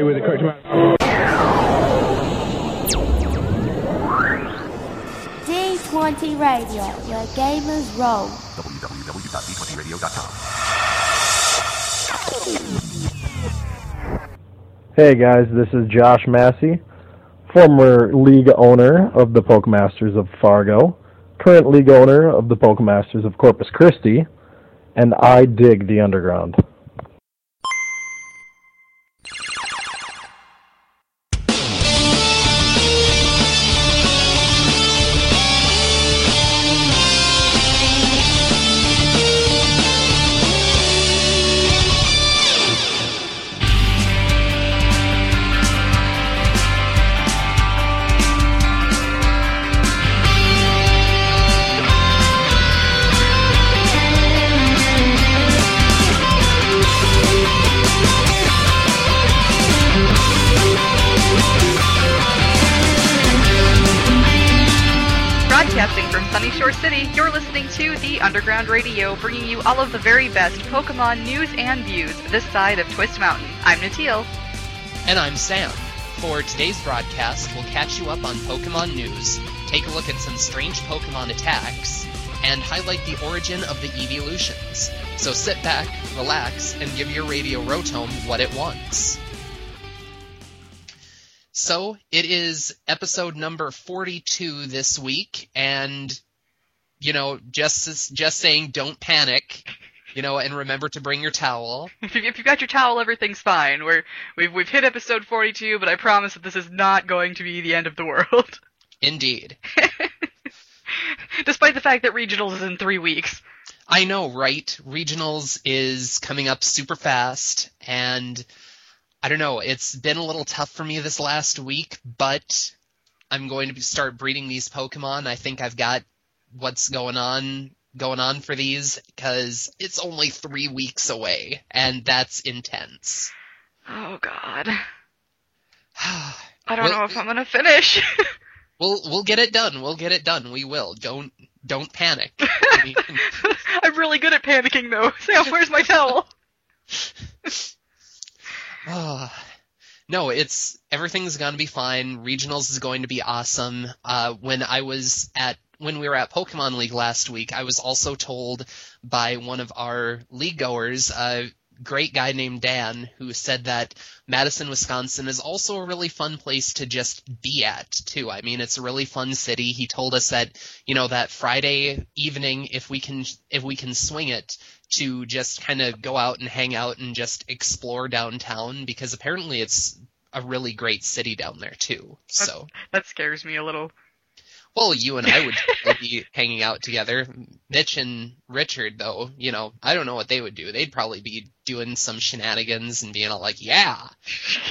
say with the correct amount. D20 Radio, where gamers roll. Hey guys, this is Josh Massey, former league owner of the Pokemasters of Fargo, current league owner of the Pokemasters of Corpus Christi, and I dig the underground. All of the very best Pokemon news and views this side of Twist Mountain. I'm Natil. And I'm Sam. For today's broadcast, we'll catch you up on Pokemon news, take a look at some strange Pokemon attacks, and highlight the origin of the evolutions. So sit back, relax, and give your radio Rotom what it wants. So, it is episode number 42 this week, and, you know, just, just saying don't panic, you know, and remember to bring your towel. If, you, if you've got your towel, everything's fine. We're, we've, we've hit episode 42, but I promise that this is not going to be the end of the world. Indeed. Despite the fact that regionals is in three weeks. I know, right? Regionals is coming up super fast, and I don't know, it's been a little tough for me this last week, but I'm going to start breeding these Pokemon. I think I've got what's going on going on for these because it's only three weeks away, and that's intense. Oh god. I don't Well- know if I'm gonna finish. We'll we'll get it done. We'll get it done. We will. Don't don't panic. I'm really good at panicking though. Sam, where's my towel? Ah. no, it's everything's gonna be fine. Regionals is going to be awesome. Uh, when I was at when we were at Pokemon League last week, I was also told by one of our league goers, a great guy named Dan, who said that Madison, Wisconsin is also a really fun place to just be at too. I mean, it's a really fun city. He told us that, you know, that Friday evening, if we can, if we can swing it, to just kind of go out and hang out and just explore downtown because apparently it's a really great city down there too. So, That scares me a little. Well, you and I would be hanging out together. Mitch and Richard, though, you know, I don't know what they would do. They'd probably be doing some shenanigans and being all like, "Yeah,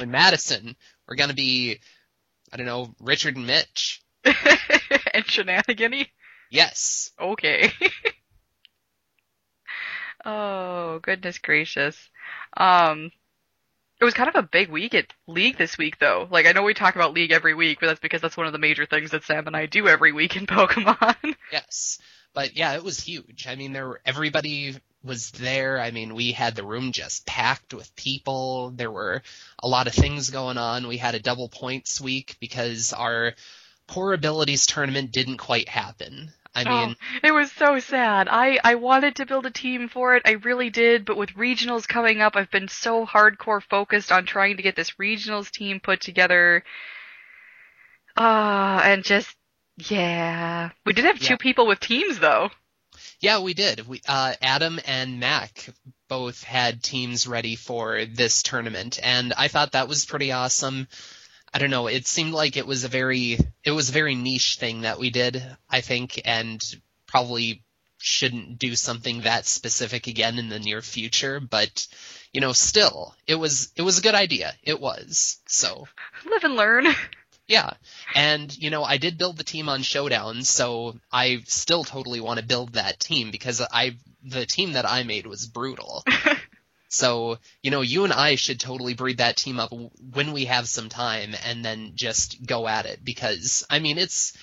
in Madison, we're gonna be, I don't know, Richard and Mitch." and shenanigany? Yes, Okay. oh, goodness gracious. Um, it was kind of a big week at League this week, though. Like, I know we talk about League every week, but that's because that's one of the major things that Sam and I do every week in Pokemon. yes, but yeah, it was huge. I mean, there were, everybody was there. I mean, we had the room just packed with people. There were a lot of things going on. We had a double points week because our poor abilities tournament didn't quite happen. I mean, oh, it was so sad. I, I wanted to build a team for it. I really did, but with regionals coming up, I've been so hardcore focused on trying to get this regionals team put together. Ah, and just, yeah. We did have two Yeah. people with teams, though. Yeah, we did. We uh, Adam and Mac both had teams ready for this tournament, and I thought that was pretty awesome. I don't know. It seemed like it was a very it was a very niche thing that we did. I think, and probably shouldn't do something that specific again in the near future. But you know, still, it was it was a good idea. It was so. Live and learn. Yeah, and you know, I did build the team on Showdown, so I still totally want to build that team because I the team that I made was brutal. so you know, you and I should totally breed that team up when we have some time, and then just go at it because I mean, it's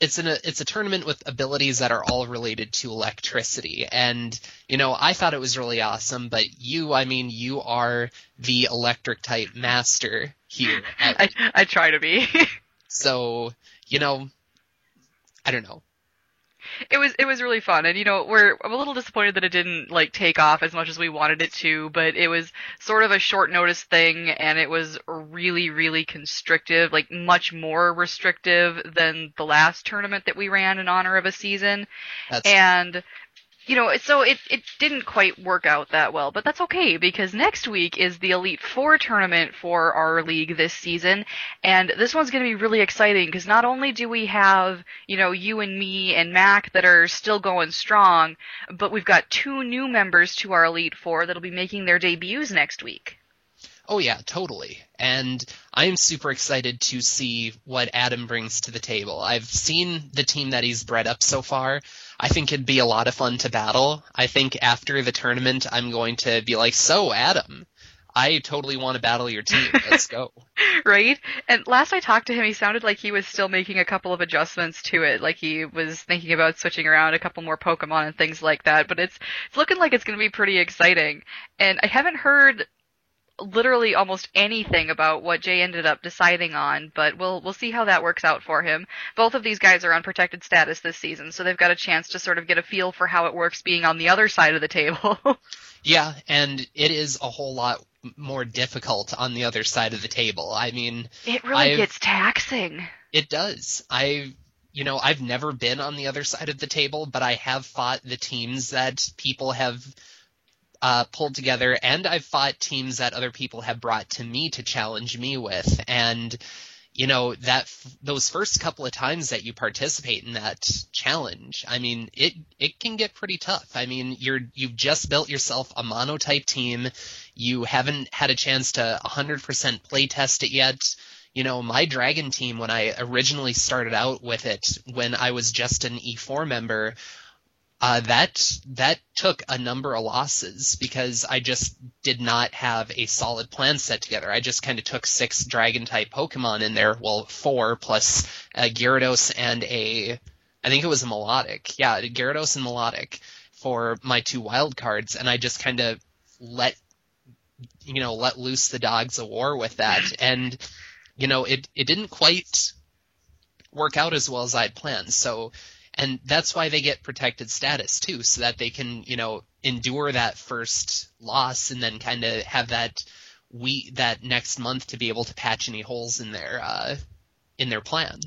it's an it's a tournament with abilities that are all related to electricity. And you know i thought it was really awesome but you i mean you are the electric type master here. I I try to be. so you know i don't know it was it was really fun. And you know we're I'm a little disappointed that it didn't like take off as much as we wanted it to but it was sort of a short notice thing and it was really really constrictive like much more restrictive than the last tournament that we ran in honor of a season. That's and you know, so it it didn't quite work out that well, but that's okay because next week is the Elite Four tournament for our league this season, and this one's going to be really exciting because not only do we have you know you and me and Mac that are still going strong, but we've got two new members to our Elite Four that'll be making their debuts next week. Oh yeah, totally. And I am super excited to see what Adam brings to the table. I've seen the team that he's bred up so far. I think it'd be a lot of fun to battle. I think after the tournament, I'm going to be like, so Adam, I totally want to battle your team. Let's go. right? And last I talked to him, he sounded like he was still making a couple of adjustments to it. Like he was thinking about switching around a couple more Pokemon and things like that. But it's it's looking like it's going to be pretty exciting. And I haven't heard literally almost anything about what Jay ended up deciding on, but we'll we'll see how that works out for him. Both of these guys are on protected status this season, so they've got a chance to sort of get a feel for how it works being on the other side of the table. Yeah, and it is a whole lot more difficult on the other side of the table. I mean, it really I've- gets taxing. It does. I, you know, I've never been on the other side of the table, but I have fought the teams that people have uh, pulled together, and I've fought teams that other people have brought to me to challenge me with. And, you know, that f- those first couple of times that you participate in that challenge, I mean, it it can get pretty tough. I mean, you're you've just built yourself a monotype team. You haven't had a chance to 100% play test it yet you know, my dragon team when I originally started out with it, when I was just an E4 member, uh, that that took a number of losses because I just did not have a solid plan set together. I just kind of took six dragon type Pokemon in there, well, four plus a Gyarados and a, I think it was a Milotic, yeah, Gyarados and Milotic for my two wild cards, and I just kind of let, you know, let loose the dogs of war with that, and you know, it it didn't quite work out as well as I'd planned. So, and that's why they get protected status too, so that they can, you know, endure that first loss and then kind of have that we that next month to be able to patch any holes in their uh, in their plan.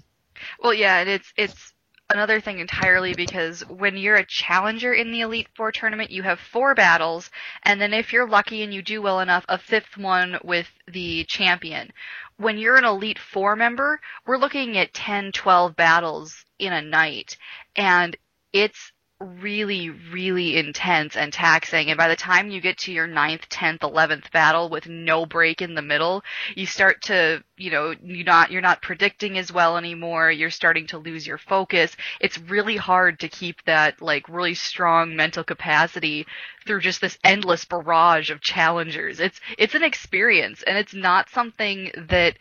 Well, yeah, and it's it's another thing entirely because when you're a challenger in the Elite Four tournament, you have four battles, and then if you're lucky and you do well enough, a fifth one with the champion. When you're an Elite Four member, we're looking at 10, 12 battles in a night, and it's really, really intense and taxing. And by the time you get to your ninth, tenth, eleventh battle with no break in the middle, you start to, you know, you're not you're not predicting as well anymore. You're starting to lose your focus. It's really hard to keep that like really strong mental capacity through just this endless barrage of challengers. It's it's an experience and it's not something that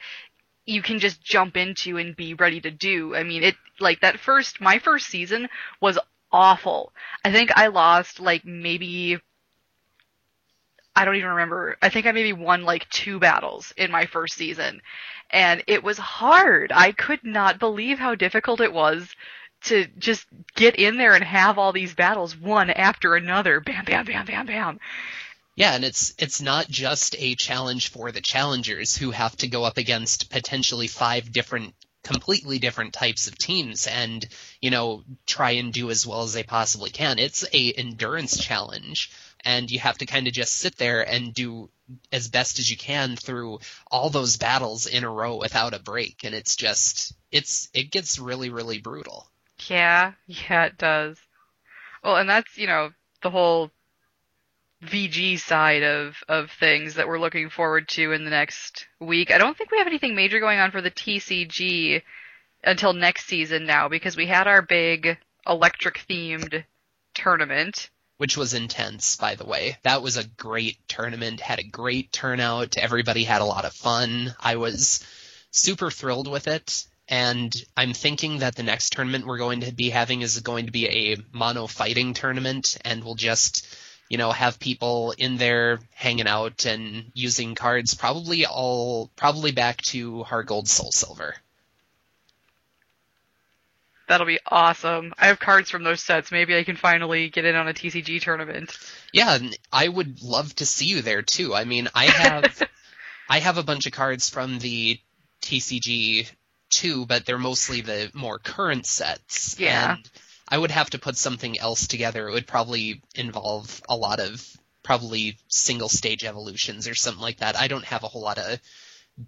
you can just jump into and be ready to do. I mean, it like that first my first season was awful. I think I lost like maybe I don't even remember. I think I maybe won like two battles in my first season. And it was hard. I could not believe how difficult it was to just get in there and have all these battles one after another. Bam, bam, bam, bam, bam. Yeah, and it's it's not just a challenge for the challengers who have to go up against potentially five different completely different types of teams and you know try and do as well as they possibly can. It's a endurance challenge and you have to kind of just sit there and do as best as you can through all those battles in a row without a break. And it's just it's it gets really really brutal. Yeah, yeah, it does. Well, and that's, you know, the whole VG side of, of things that we're looking forward to in the next week. I don't think we have anything major going on for the TCG until next season now because we had our big electric themed tournament. which was intense by the way that was a great tournament had a great turnout everybody had a lot of fun i was super thrilled with it and I'm thinking that the next tournament we're going to be having is going to be a mono fighting tournament, and we'll just, you know, have people in there hanging out and using cards. Probably all, probably back to Heart Gold, Soul Silver. That'll be awesome. I have cards from those sets. Maybe I can finally get in on a TCG tournament. Yeah, I would love to see you there too. I mean, I have I have a bunch of cards from the TCG too, but they're mostly the more current sets. Yeah. And I would have to put something else together. It would probably involve a lot of probably single stage evolutions or something like that. I don't have a whole lot of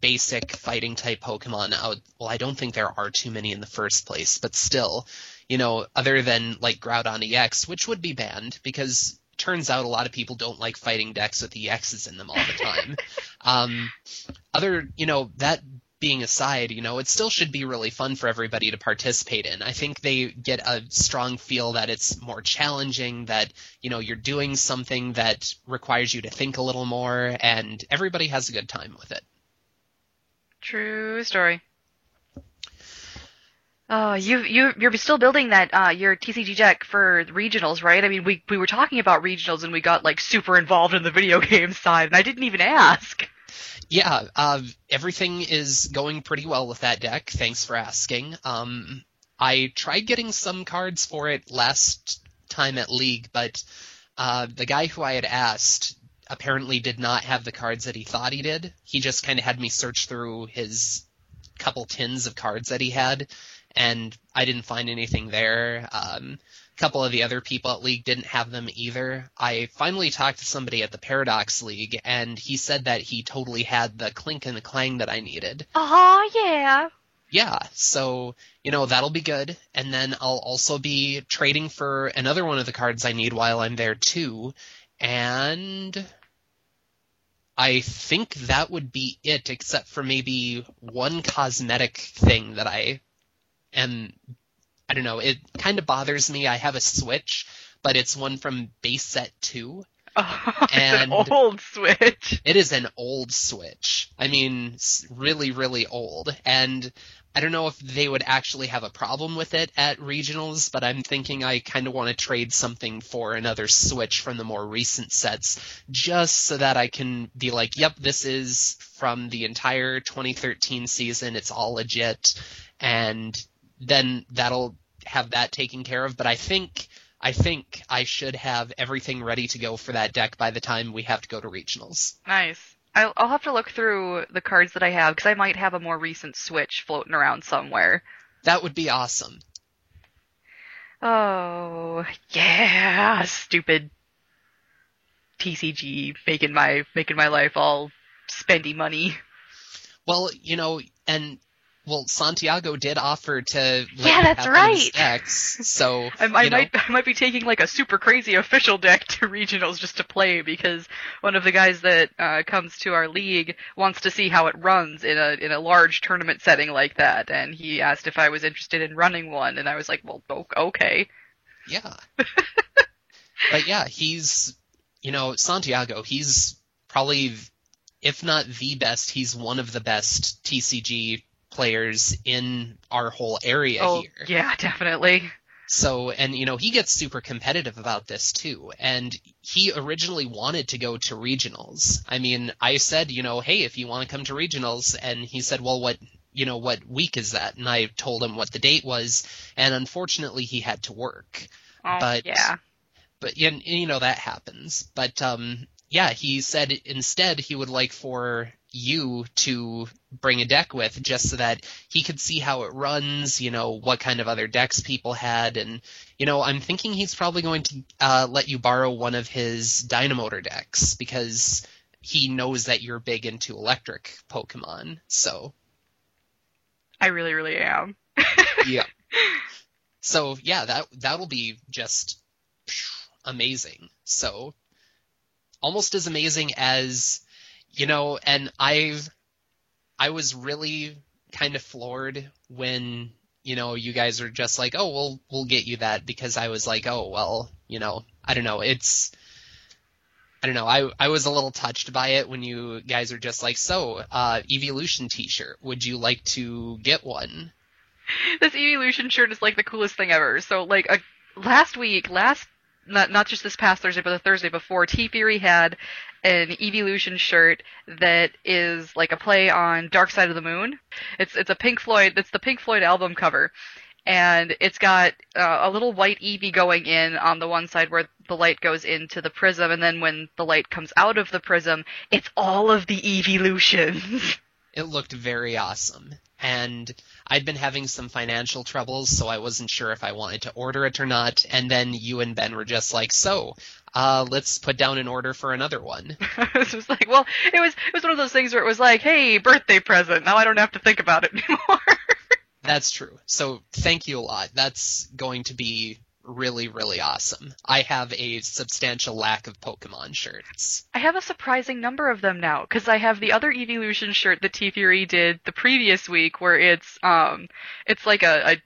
basic fighting type Pokemon out. Well, I don't think there are too many in the first place, but still, you know, other than like Groudon EX, which would be banned because turns out a lot of people don't like fighting decks with EXs in them all the time. um, other, you know, that being aside, you know, it still should be really fun for everybody to participate in. I think they get a strong feel that it's more challenging, that, you know, you're doing something that requires you to think a little more, and everybody has a good time with it. True story. Oh, you you you're still building that uh your TCG deck for regionals, right? I mean, we we were talking about regionals and we got like super involved in the video game side, and I didn't even ask. Yeah, uh, everything is going pretty well with that deck. Thanks for asking. Um, I tried getting some cards for it last time at League, but uh, the guy who I had asked apparently did not have the cards that he thought he did. He just kind of had me search through his couple tins of cards that he had, and I didn't find anything there. Um, couple of the other people at League didn't have them either. I finally talked to somebody at the Paradox League, and he said that he totally had the Klink and the Klang that I needed. Oh yeah. Yeah, so, you know, that'll be good. And then I'll also be trading for another one of the cards I need while I'm there too. And I think that would be it, except for maybe one cosmetic thing that I am. I don't know. It kind of bothers me. I have a Switch, but it's one from base set two. Oh, it's And- an old Switch. It is an old Switch. I mean, really, really old. And I don't know if they would actually have a problem with it at regionals, but I'm thinking I kind of want to trade something for another Switch from the more recent sets, just so that I can be like, yep, this is from the entire 2013 season. It's all legit. And then that'll have that taken care of. But I think. I think I should have everything ready to go for that deck by the time we have to go to regionals. Nice. I'll, I'll have to look through the cards that I have because I might have a more recent Switch floating around somewhere. That would be awesome. Oh yeah, stupid TCG making my making my life all spendy money. Well, you know, and well, Santiago did offer to Yeah, that's have one of his right. decks, so I, I might I might be taking like a super crazy official deck to regionals just to play because one of the guys that uh, comes to our league wants to see how it runs in a in a large tournament setting like that, and he asked if I was interested in running one, and I was like, well, okay. yeah. but yeah, he's you know Santiago. He's probably, if not the best, he's one of the best TCG players in our whole area Oh here. yeah, definitely. So, and you know, he gets super competitive about this too. And he originally wanted to go to regionals. I mean, I said, you know, hey, if you want to come to regionals, and he said, well, what, you know, what week is that? And I told him what the date was, and unfortunately, he had to work. Oh But- yeah. But and, and, you know that happens. But um, yeah, he said instead he would like for you to bring a deck with just so that he could see how it runs, you know, what kind of other decks people had and you know, I'm thinking he's probably going to uh, let you borrow one of his Dynamotor decks because he knows that you're big into electric Pokemon. So, I really, really am. yeah. So, yeah, that that'll be just amazing. So, almost as amazing as you know, and I've I was really kind of floored when you know you guys are just like, oh, we'll we'll get you that because I was like, oh, well, you know, I don't know, it's I don't know. I I was a little touched by it when you guys are just like, so, uh, evolution T-shirt. Would you like to get one? this evolution shirt is like the coolest thing ever. So like a, last week, last not not just this past Thursday, but the Thursday before, TeeFury had an evolution shirt that is like a play on Dark Side of the Moon. It's it's a Pink Floyd. It's the Pink Floyd album cover. And it's got uh, a little white Eevee going in on the one side where the light goes into the prism, and then when the light comes out of the prism, it's all of the evolutions. It looked very awesome. And I'd been having some financial troubles, so I wasn't sure if I wanted to order it or not. And then you and Ben were just like, so, uh, let's put down an order for another one. it was like, well, it was it was one of those things where it was like, hey, birthday present. Now I don't have to think about it anymore. That's true. So thank you a lot. That's going to be really, really awesome. I have a substantial lack of Pokemon shirts. I have a surprising number of them now because I have the other Evolution shirt that TeeFury did the previous week, where it's um, it's like a, a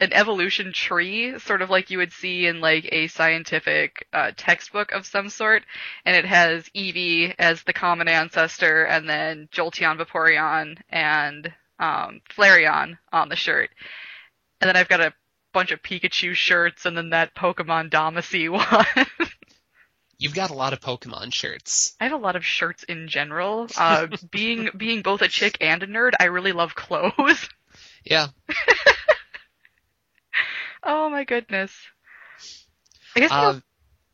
an evolution tree, sort of like you would see in like a scientific uh, textbook of some sort, and it has Eevee as the common ancestor, and then Jolteon, Vaporeon, and um, Flareon on the shirt. And then I've got a bunch of Pikachu shirts and then that Pokemon Damacy one. You've got a lot of Pokemon shirts. I have a lot of shirts in general. Uh, being being both a chick and a nerd, I really love clothes. Yeah. oh my goodness. I guess uh,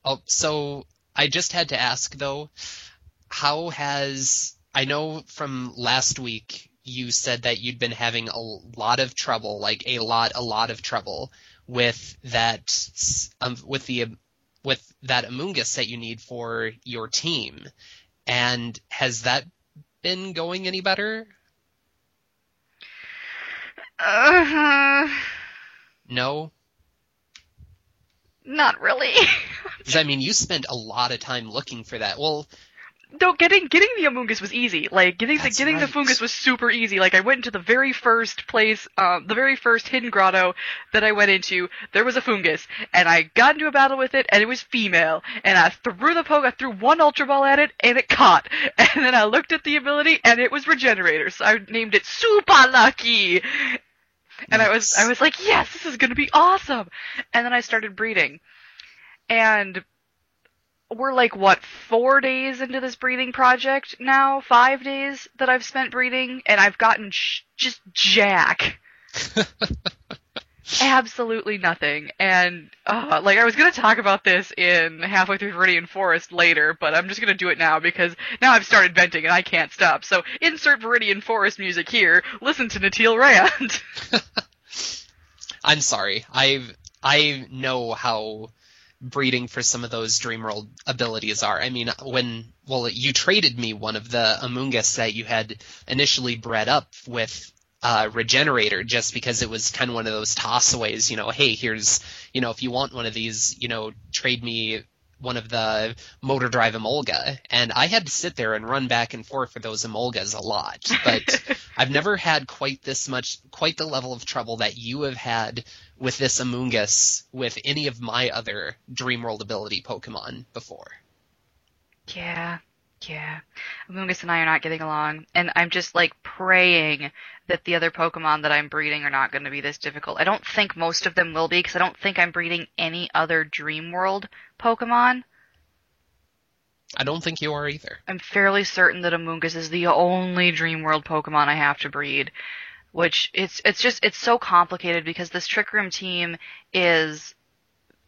oh, so I just had to ask though, how has I know from last week you said that you'd been having a lot of trouble, like a lot, a lot of trouble with that, um, with the, with that Amoonguss that you need for your team. And has that been going any better? Uh, no. Not really. Because I mean, you spent a lot of time looking for that. Well, no, getting getting the Amoonguss was easy. Like getting the getting right. the Foongus was super easy. Like I went into the very first place, um, the very first hidden grotto that I went into. There was a Foongus, and I got into a battle with it, and it was female. And I threw the poke, I threw one Ultra Ball at it, and it caught. And then I looked at the ability, and it was Regenerator. So I named it Super Lucky. And I was I was like, yes, this is gonna be awesome. And then I started breeding, and we're like what four days into this breeding project now? Five days that i've spent breeding and i've gotten sh- just jack. Absolutely nothing. And uh, like i was going to talk about this in halfway through viridian forest later but i'm just going to do it now because now i've started venting and i can't stop. So insert viridian forest music here. Listen to natil rant i'm sorry I've i know how breeding for some of those Dreamworld abilities are. I mean, when well, you traded me one of the Amoonguss that you had initially bred up with uh, Regenerator, just because it was kind of one of those tossaways. You know, hey, here's you know, if you want one of these, you know, trade me one of the motor drive Emolga, and I had to sit there and run back and forth for those Emolgas a lot. But I've never had quite this much, quite the level of trouble that you have had with this Amoonguss with any of my other dream world ability Pokemon before. Yeah, yeah. Amoonguss and I are not getting along, and I'm just like praying that the other Pokemon that I'm breeding are not going to be this difficult. I don't think most of them will be, because I don't think I'm breeding any other Dream World Pokemon. I don't think you are either. I'm fairly certain that Amoonguss is the only Dream World Pokemon I have to breed which it's it's just it's so complicated because this Trick Room team is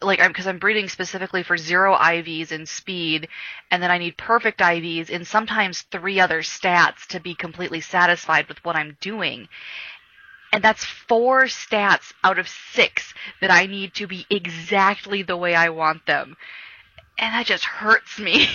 like I'm because I'm breeding specifically for zero IVs in speed, and then I need perfect IVs in sometimes three other stats to be completely satisfied with what I'm doing. And that's four stats out of six that I need to be exactly the way I want them. And that just hurts me.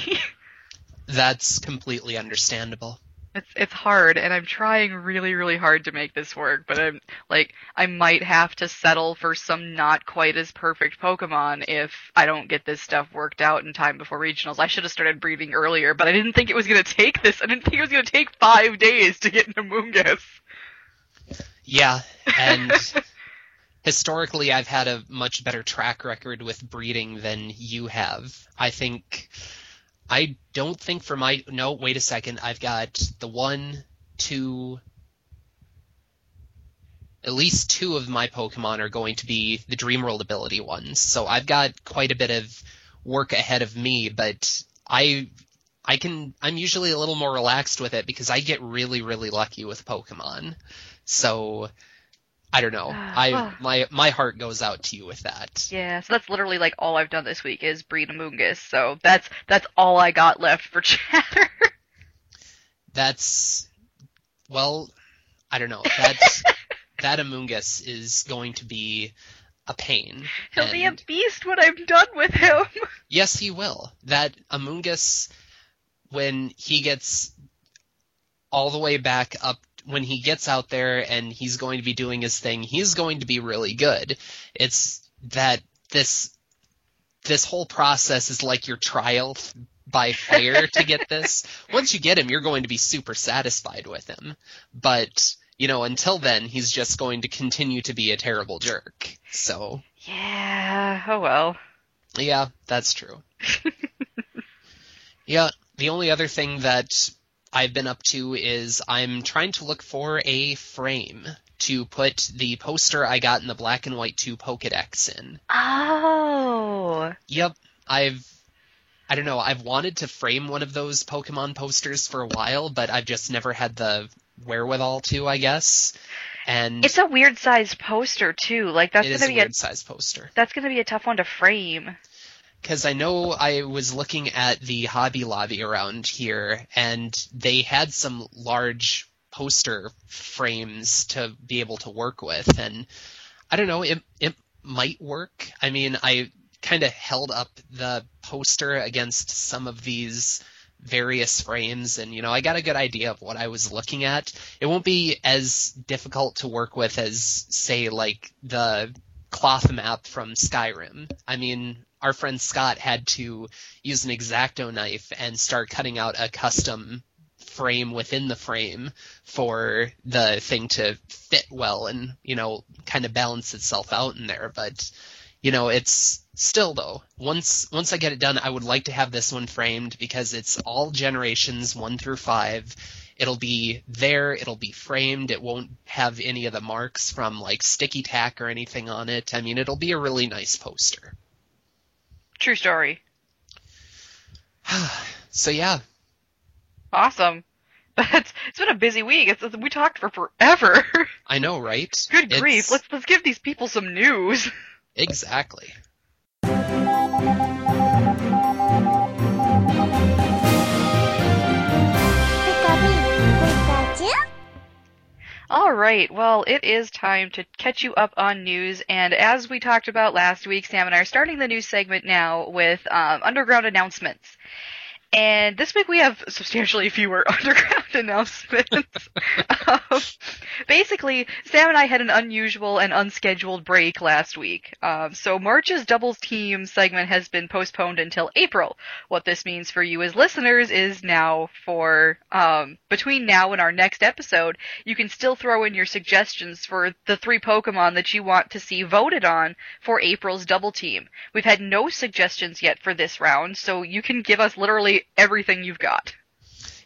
that's completely understandable. It's it's hard, and I'm trying really, really hard to make this work. But I'm like, I might have to settle for some not quite as perfect Pokemon if I don't get this stuff worked out in time before regionals. I should have started breeding earlier, but I didn't think it was gonna take this. I didn't think it was gonna take five days to get an Amoonguss. Yeah, and historically, I've had a much better track record with breeding than you have. I think I don't think for my no. Wait a second. I've got the one, two. at least two of my Pokemon are going to be the Dream World ability ones. So I've got quite a bit of work ahead of me, but I I can I'm usually a little more relaxed with it because I get really really lucky with Pokemon. So I don't know. I my my heart goes out to you with that. Yeah, so that's literally like all I've done this week is breed Amoonguss. So that's that's all I got left for chatter. That's well, I don't know. That's that Amoonguss is going to be a pain. He'll and be a beast when I'm done with him. Yes, he will. That Amoonguss, when he gets all the way back up, when he gets out there and he's going to be doing his thing, he's going to be really good. It's that this this whole process is like your trial by fire to get this. Once you get him, you're going to be super satisfied with him. But you know, until then, he's just going to continue to be a terrible jerk. So. Yeah. Oh well. Yeah, that's true. yeah, the only other thing that I've been up to is I'm trying to look for a frame to put the poster I got in the black and white 2 Pokedex in. Oh. Yep, I've I don't know, I've wanted to frame one of those Pokemon posters for a while, but I've just never had the wherewithal to, I guess. And It's a weird sized poster too. Like that's gonna a be a weird size poster. that's gonna be a tough one to frame. Because I know I was looking at the Hobby Lobby around here, and they had some large poster frames to be able to work with, and I don't know, it it might work. I mean, I kind of held up the poster against some of these various frames and you know I got a good idea of what I was looking at. It won't be as difficult to work with as say like the cloth map from Skyrim. I mean, our friend Scott had to use an exacto knife and start cutting out a custom frame within the frame for the thing to fit well and, you know, kind of balance itself out in there. But, you know, it's still though, once, once I get it done, I would like to have this one framed because it's all generations one through five. It'll be there, it'll be framed, it won't have any of the marks from like sticky tack or anything on it. I mean, it'll be a really nice poster. True story. so yeah, Awesome. That's it's been a busy week. It's, we talked for forever. I know, right? Good It's- grief. Let's let's give these people some news. Exactly. All right. Well, it is time to catch you up on news, and as we talked about last week, Sam and I are starting the news segment now with um, underground announcements. And this week we have substantially fewer underground announcements. um, basically, Sam and I had an unusual and unscheduled break last week. Um, so March's doubles team segment has been postponed until April. What this means for you as listeners is now for um, between now and our next episode, you can still throw in your suggestions for the three Pokemon that you want to see voted on for April's double team. We've had no suggestions yet for this round, so you can give us literally everything you've got.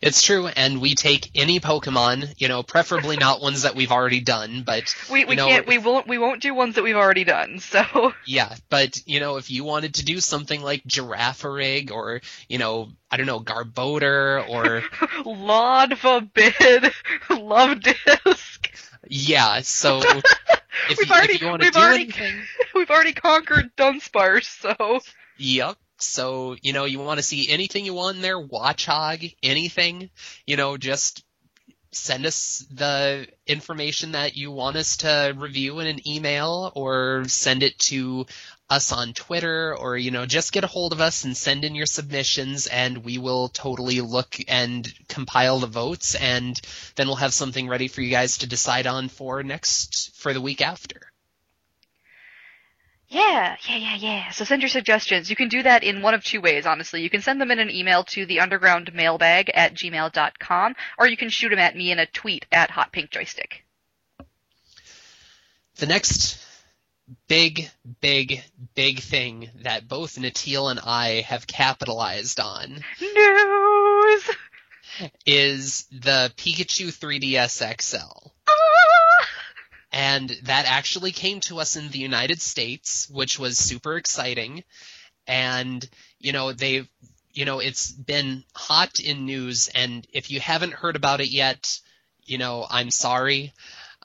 It's true, and we take any Pokemon, you know, preferably not ones that we've already done, but We we you know, can't we won't we won't do ones that we've already done. So yeah, but you know, if you wanted to do something like Girafarig or you know, I don't know, Garbodor or Lord forbid Luvdisc. yeah, so if, We've you, already- if you want to do already- anything, We've already conquered Dunsparce, so Yep. So, you know, you want to see anything you want in there, Watchog, anything, you know, just send us the information that you want us to review in an email or send it to us on Twitter or, you know, just get a hold of us and send in your submissions and we will totally look and compile the votes and then we'll have something ready for you guys to decide on for next, for the week after. Yeah, yeah, yeah, yeah. So send your suggestions. You can do that in one of two ways, honestly. You can send them in an email to the underground mailbag at gmail.com, or you can shoot them at me in a tweet at Hot Pink Joystick. the next big, big, big thing that both Natil and I have capitalized on News! is the Pikachu 3DS XL. And that actually came to us in the United States, which was super exciting. And you know they, you know it's been hot in news, and if you haven't heard about it yet, you know I'm sorry.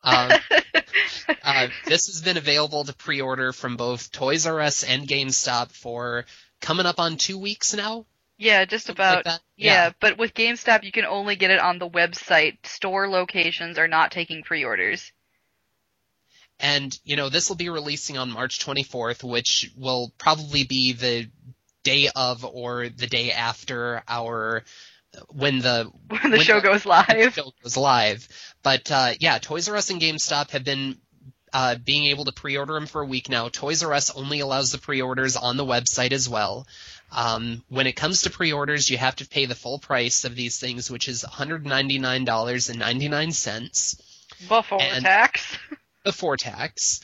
Um, uh, this has been available to pre-order from both Toys R Us and GameStop for coming up on two weeks now. Yeah, just Something like about. yeah. Yeah. but with GameStop, you can only get it on the website. Store locations are not taking pre-orders. And, you know, this will be releasing on March 24th, which will probably be the day of or the day after our when the When the When show the- goes live. show goes live. But uh, yeah, Toys R Us and GameStop have been uh, being able to pre-order them for a week now. Toys R Us only allows the pre-orders on the website as well. Um, when it comes to pre-orders, you have to pay the full price of these things, which is $199.99 Before and- tax. before tax.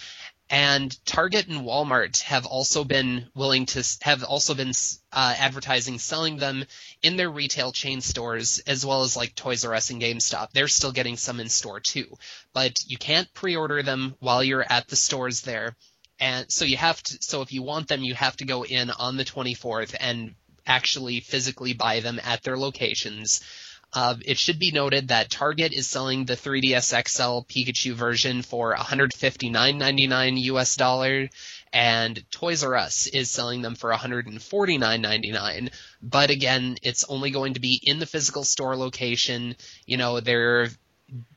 And Target and Walmart have also been willing to have also been uh, advertising selling them in their retail chain stores as well as like Toys R Us and GameStop. They're still getting some in store too, but you can't pre-order them while you're at the stores there. And so you have to. So if you want them, you have to go in on the 24th and actually physically buy them at their locations. Uh, it should be noted that Target is selling the 3DS XL Pikachu version for 159.99 US dollar, and Toys R Us is selling them for 149.99. But again, it's only going to be in the physical store location. You know, they're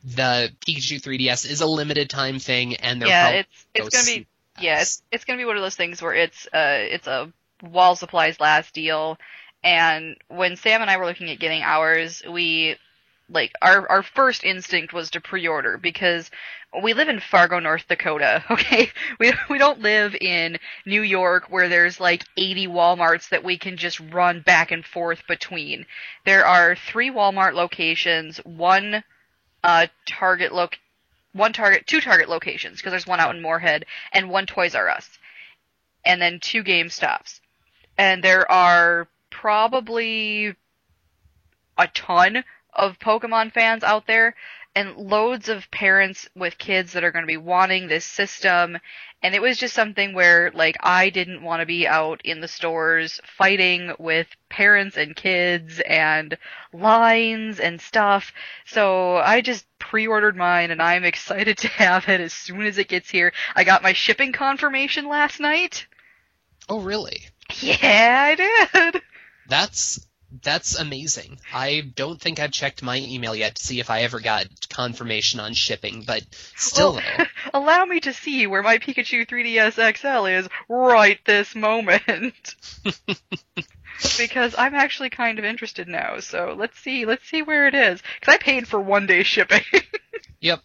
the Pikachu 3DS is a limited time thing, and they're yeah, it's it's gonna be see yeah, it's it's gonna be one of those things where it's uh it's a wall supplies last deal, and when Sam and I were looking at getting ours, we like our our first instinct was to pre-order because we live in Fargo, North Dakota. Okay, we we don't live in New York where there's like 80 WalMarts that we can just run back and forth between. There are three Walmart locations, one uh Target loc one Target, two Target locations because there's one out in Moorhead and one Toys R Us, and then two Game Stops. And there are probably a ton of Pokemon fans out there and loads of parents with kids that are going to be wanting this system. And it was just something where, like, I didn't want to be out in the stores fighting with parents and kids and lines and stuff. So I just pre-ordered mine and I'm excited to have it as soon as it gets here. I got my shipping confirmation last night. Oh, really? Yeah, I did. That's that's amazing. I don't think I've checked my email yet to see if I ever got confirmation on shipping, but still Well. Allow me to see where my Pikachu 3DS XL is right this moment. because I'm actually kind of interested now. So let's see, let's see where it is. Because I paid for one day shipping. Yep.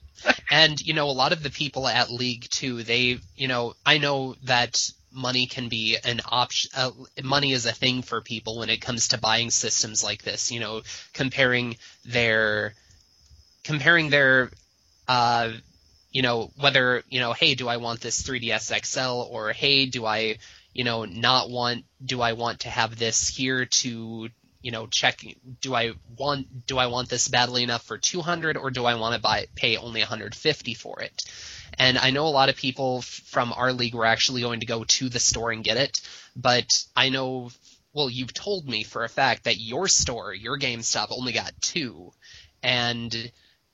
And you know, a lot of the people at League too, they, you know, I know that money can be an option. Uh, money is a thing for people when it comes to buying systems like this. You know, comparing their, comparing their, uh, you know, whether you know, hey, do I want this 3ds XL or hey, do I, you know, not want, do I want to have this here to you know, check do I want do I want this badly enough for 200 or do I want to buy pay only 150 for it? And I know a lot of people f- from our league were actually going to go to the store and get it, but I know well, you've told me for a fact that your store, your GameStop only got 2 and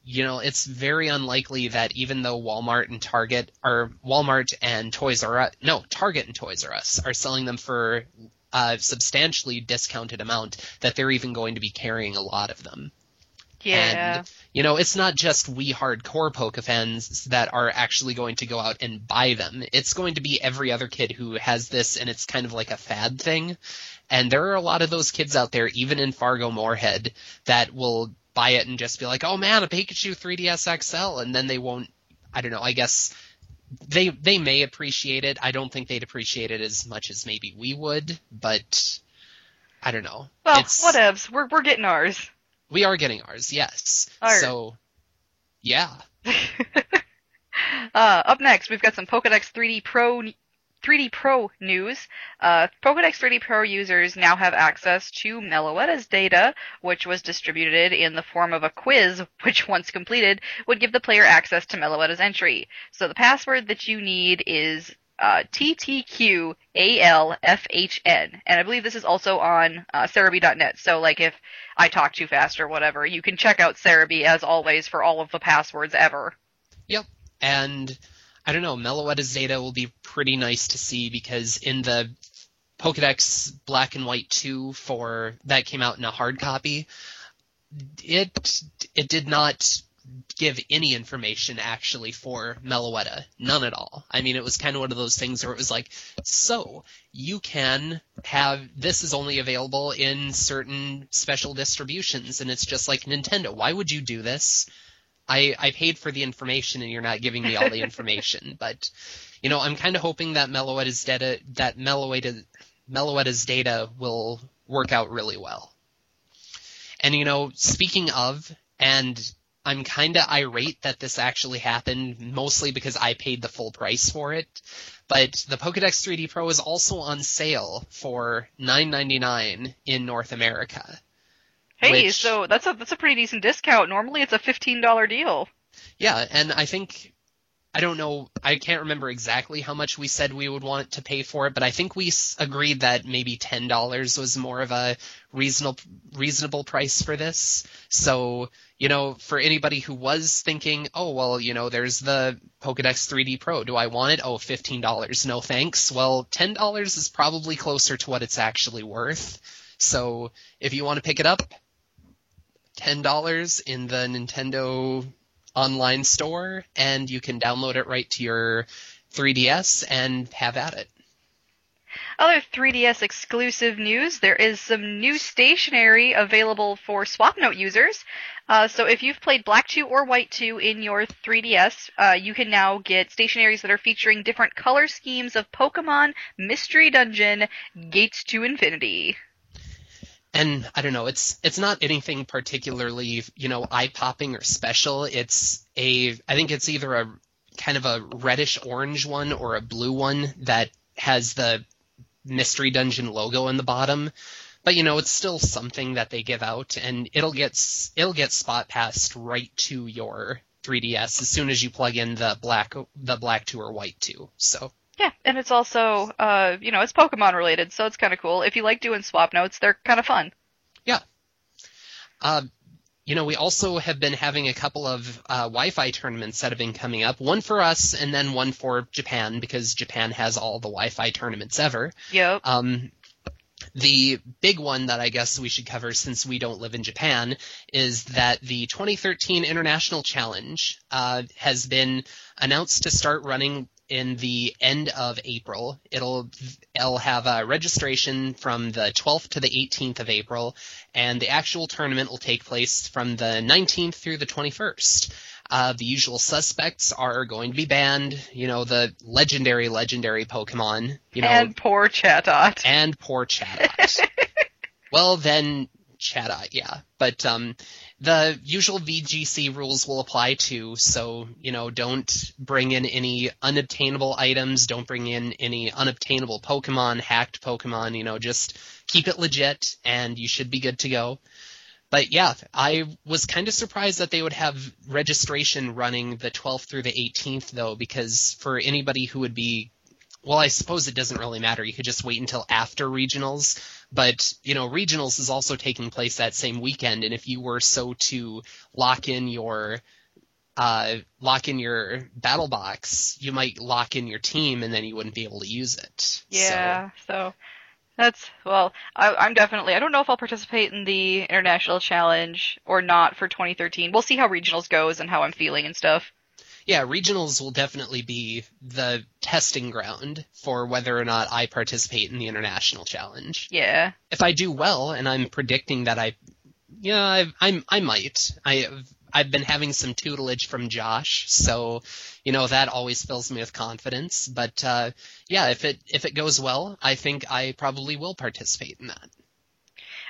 you know, it's very unlikely that even though Walmart and Target or Walmart and Toys R Us, no, Target and Toys R Us are selling them for a substantially discounted amount, that they're even going to be carrying a lot of them. yeah. And, you know, it's not just we hardcore Poke fans that are actually going to go out and buy them. It's going to be every other kid who has this and it's kind of like a fad thing. And there are a lot of those kids out there, even in Fargo Moorhead, that will buy it and just be like, oh man, a Pikachu 3DS XL. And then they won't, I don't know, I guess they, they may appreciate it. I don't think they'd appreciate it as much as maybe we would, but I don't know. well, It's- whatevs. We're we're getting ours. we are getting ours, yes. Alright. So, yeah. uh, up next, we've got some Pokedex 3D Pro 3D Pro news. Uh, Pokedex 3D Pro users now have access to Meloetta's data, which was distributed in the form of a quiz, which once completed would give the player access to Meloetta's entry. So the password that you need is uh, TTQALFHN, and I believe this is also on uh. So, like, if I talk too fast or whatever, you can check out Serebii as always for all of the passwords ever. Yep, and I don't know, Meloetta's data will be pretty nice to see because in the Pokedex Black and White 2 for that came out in a hard copy, it it did not give any information actually for Meloetta. None at all. I mean, it was kind of one of those things where it was like, so you can have this is only available in certain special distributions, and it's just like Nintendo. Why would you do this? I, I paid for the information and you're not giving me all the information. but, you know, I'm kind of hoping that Meloetta's data, that Meloetta, Meloetta's data will work out really well. And, you know, speaking of, and I'm kind of irate that this actually happened, mostly because I paid the full price for it. But the Pokedex 3D Pro is also on sale for $9.99 in North America. Hey, Which- so that's a that's a pretty decent discount. Normally it's a fifteen dollar deal. Yeah, and I think I don't know. I can't remember exactly how much we said we would want to pay for it, but I think we agreed that maybe ten dollars was more of a reasonable reasonable price for this. So you know, for anybody who was thinking, oh well, you know, there's the Pokedex 3D Pro. Do I want it? Oh, fifteen dollars. No thanks. Well, ten dollars is probably closer to what it's actually worth. So if you want to pick it up, ten dollars in the Nintendo online store, and you can download it right to your 3DS and have at it. Other 3DS exclusive news: there is some new stationery available for SwapNote users. Uh, so if you've played Black 2 or White 2 in your 3DS, uh, you can now get stationaries that are featuring different color schemes of Pokemon, Mystery Dungeon, Gates to Infinity. And I don't know, it's it's not anything particularly, you know, eye popping or special. It's a I think it's either a kind of a reddish orange one or a blue one that has the mystery dungeon logo in the bottom. But you know, it's still something that they give out and it'll get it'll get spot passed right to your 3DS as soon as you plug in the black the black 2 or white 2. So Yeah, and it's also, uh, you know, it's Pokemon related, so it's kind of cool. If you like doing swap notes, they're kind of fun. Yeah. Uh, you know, we also have been having a couple of uh, Wi-Fi tournaments that have been coming up. One for us, and then one for Japan because Japan has all the Wi-Fi tournaments ever. Yep. Um, the big one that I guess we should cover since we don't live in Japan is that the 2013 International Challenge uh, has been announced to start running in the end of April. It'll it'll have a registration from the 12th to the 18th of April, and the actual tournament will take place from the 19th through the 21st. Uh, the usual suspects are going to be banned. You know, the legendary, legendary Pokemon. You know, and poor Chatot. and poor Chatot. well, then Chatot, yeah. But um, the usual VGC rules will apply too. So you know, don't bring in any unobtainable items. Don't bring in any unobtainable Pokemon, hacked Pokemon. You know, just keep it legit, and you should be good to go. But yeah, I was kind of surprised that they would have registration running the 12th through the 18th though, because for anybody who would be well, I suppose it doesn't really matter. You could just wait until after regionals. But, you know, regionals is also taking place that same weekend. And if you were so to lock in your, uh, lock in your battle box, you might lock in your team and then you wouldn't be able to use it. Yeah, so that's well, I, I'm definitely. I don't know if I'll participate in the international challenge or not for 2013. We'll see how regionals goes and how I'm feeling and stuff. Yeah, regionals will definitely be the testing ground for whether or not I participate in the international challenge. Yeah. if I do well, and I'm predicting that I, yeah, I, I'm, I might. I, I've been having some tutelage from Josh, so you know that always fills me with confidence. But uh, yeah, if it if it goes well, I think I probably will participate in that.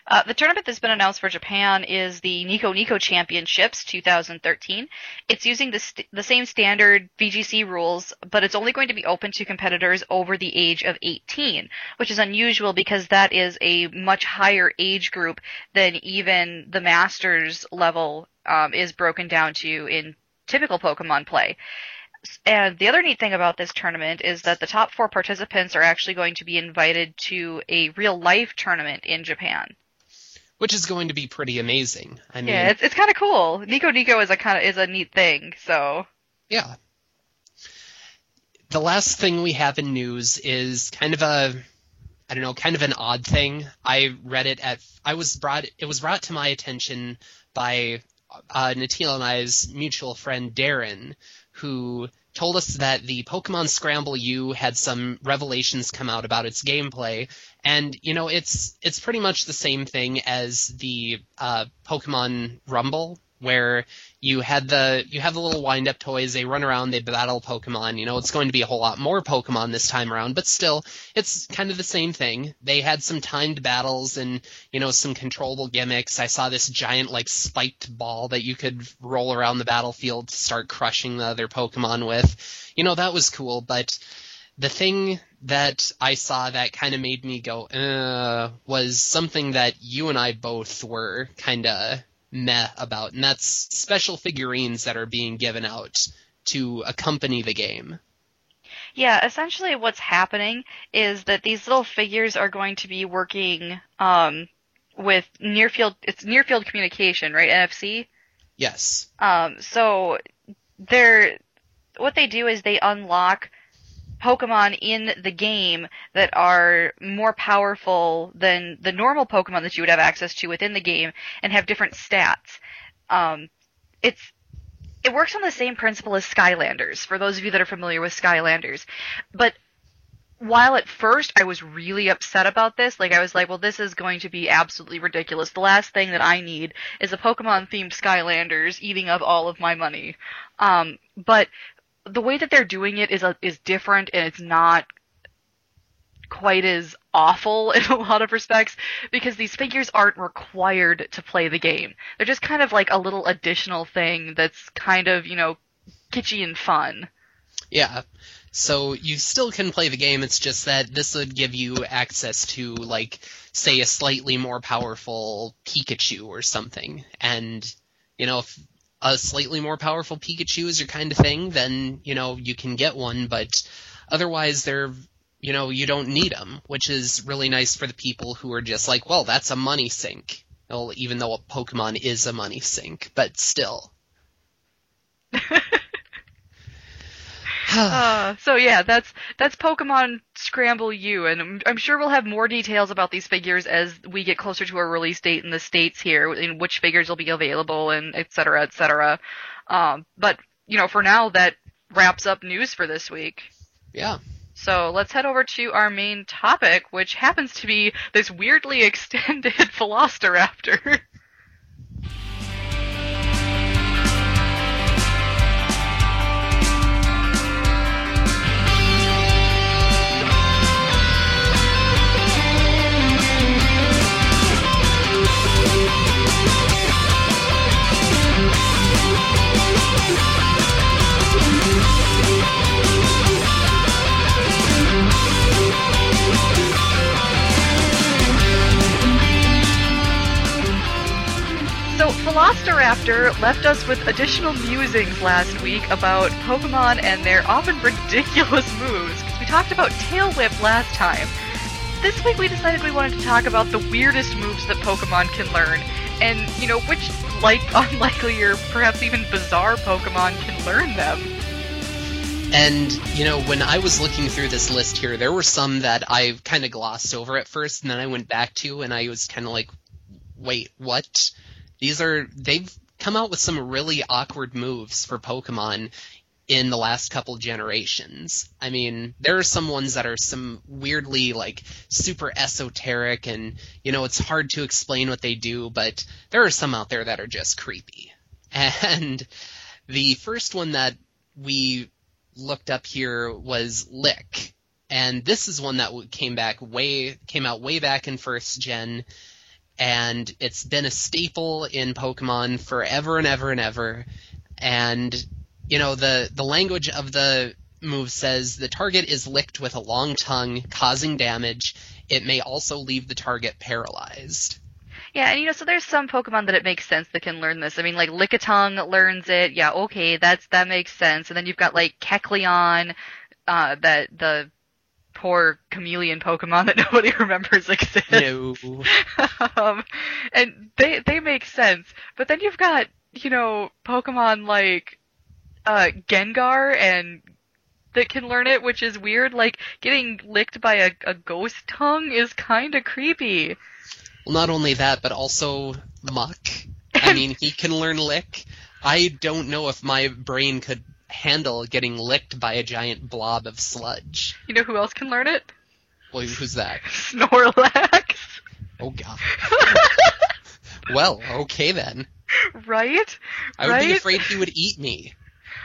Uh, the tournament that's been announced for Japan is the Nico Nico Championships 2013. It's using the, st- the same standard VGC rules, but it's only going to be open to competitors over the age of 18, which is unusual because that is a much higher age group than even the Masters level um, is broken down to in typical Pokemon play. And the other neat thing about this tournament is that the top four participants are actually going to be invited to a real life tournament in Japan. Which is going to be pretty amazing. I mean, Yeah, it's it's kind of cool. Nico Nico is a kind of is a neat thing. So yeah. The last thing we have in news is kind of a I don't know, kind of an odd thing. I read it at I was brought it was brought to my attention by uh, Natil and I's mutual friend Darren, who told us that the Pokemon Scramble U had some revelations come out about its gameplay, and you know it's it's pretty much the same thing as the uh, Pokemon Rumble, where you had the you have the little wind up toys, they run around, they battle Pokemon. You know it's going to be a whole lot more Pokemon this time around, but still it's kind of the same thing. They had some timed battles and you know some controllable gimmicks. I saw this giant like spiked ball that you could roll around the battlefield to start crushing the other Pokemon with. You know that was cool, but the thing that I saw that kind of made me go, uh, was something that you and I both were kind of meh about, and that's special figurines that are being given out to accompany the game. yeah, essentially what's happening is that these little figures are going to be working um, with near field. It's near field communication, right? NFC. Yes. Um, so they're what they do is they unlock Pokemon in the game that are more powerful than the normal Pokemon that you would have access to within the game and have different stats. Um, it's it works on the same principle as Skylanders, for those of you that are familiar with Skylanders. But while at first I was really upset about this, like I was like, well, this is going to be absolutely ridiculous. The last thing that I need is a Pokemon themed Skylanders eating up all of my money. Um, but the way that they're doing it is a, is different and it's not quite as awful in a lot of respects because these figures aren't required to play the game. They're just kind of like a little additional thing that's kind of, you know, kitschy and fun. Yeah. So you still can play the game, it's just that this would give you access to, like, say, a slightly more powerful Pikachu or something. And, you know, if a slightly more powerful Pikachu is your kind of thing, then, you know, you can get one, but otherwise they're, you know, you don't need them, which is really nice for the people who are just like, well, that's a money sink. Well, even though a Pokemon is a money sink, but still. Uh, so yeah, that's that's Pokemon Scramble U, and I'm, I'm sure we'll have more details about these figures as we get closer to a release date in the states here, in which figures will be available and et cetera, et cetera. Um, but you know, for now, that wraps up news for this week. yeah. So let's head over to our main topic, which happens to be this weirdly extended Philosoraptor. Left us with additional musings last week about Pokemon and their often ridiculous moves, because we talked about Tail Whip last time. This week we decided we wanted to talk about the weirdest moves that Pokemon can learn, and, you know, which like unlikely or perhaps even bizarre Pokemon can learn them. And, you know, when I was looking through this list here, there were some that I kind of glossed over at first, and then I went back to, and I was kind of like, wait, what? These are, they've come out with some really awkward moves for Pokemon in the last couple generations. I mean, there are some ones that are some weirdly, like, super esoteric, and, you know, it's hard to explain what they do, but there are some out there that are just creepy. And the first one that we looked up here was Lick, and this is one that came back way came out way back in first gen, and it's been a staple in Pokemon forever and ever and ever. And you know the the language of the move says the target is licked with a long tongue, causing damage. It may also leave the target paralyzed. Yeah, and you know, so there's some Pokemon that it makes sense that can learn this. I mean, like Lickitung learns it. Yeah, okay, that's that makes sense. And then you've got like Kecleon, uh, that the poor chameleon Pokemon that nobody remembers exists. No. um, and they they make sense. But then you've got you know Pokemon like uh, Gengar and that can learn it, which is weird. Like getting licked by a, a ghost tongue is kind of creepy. Well, not only that, but also Muk. I mean, he can learn lick. I don't know if my brain could handle getting licked by a giant blob of sludge. You know who else can learn it? Well, who's that? Snorlax. Oh god. well, okay then. right? I would right? be afraid he would eat me.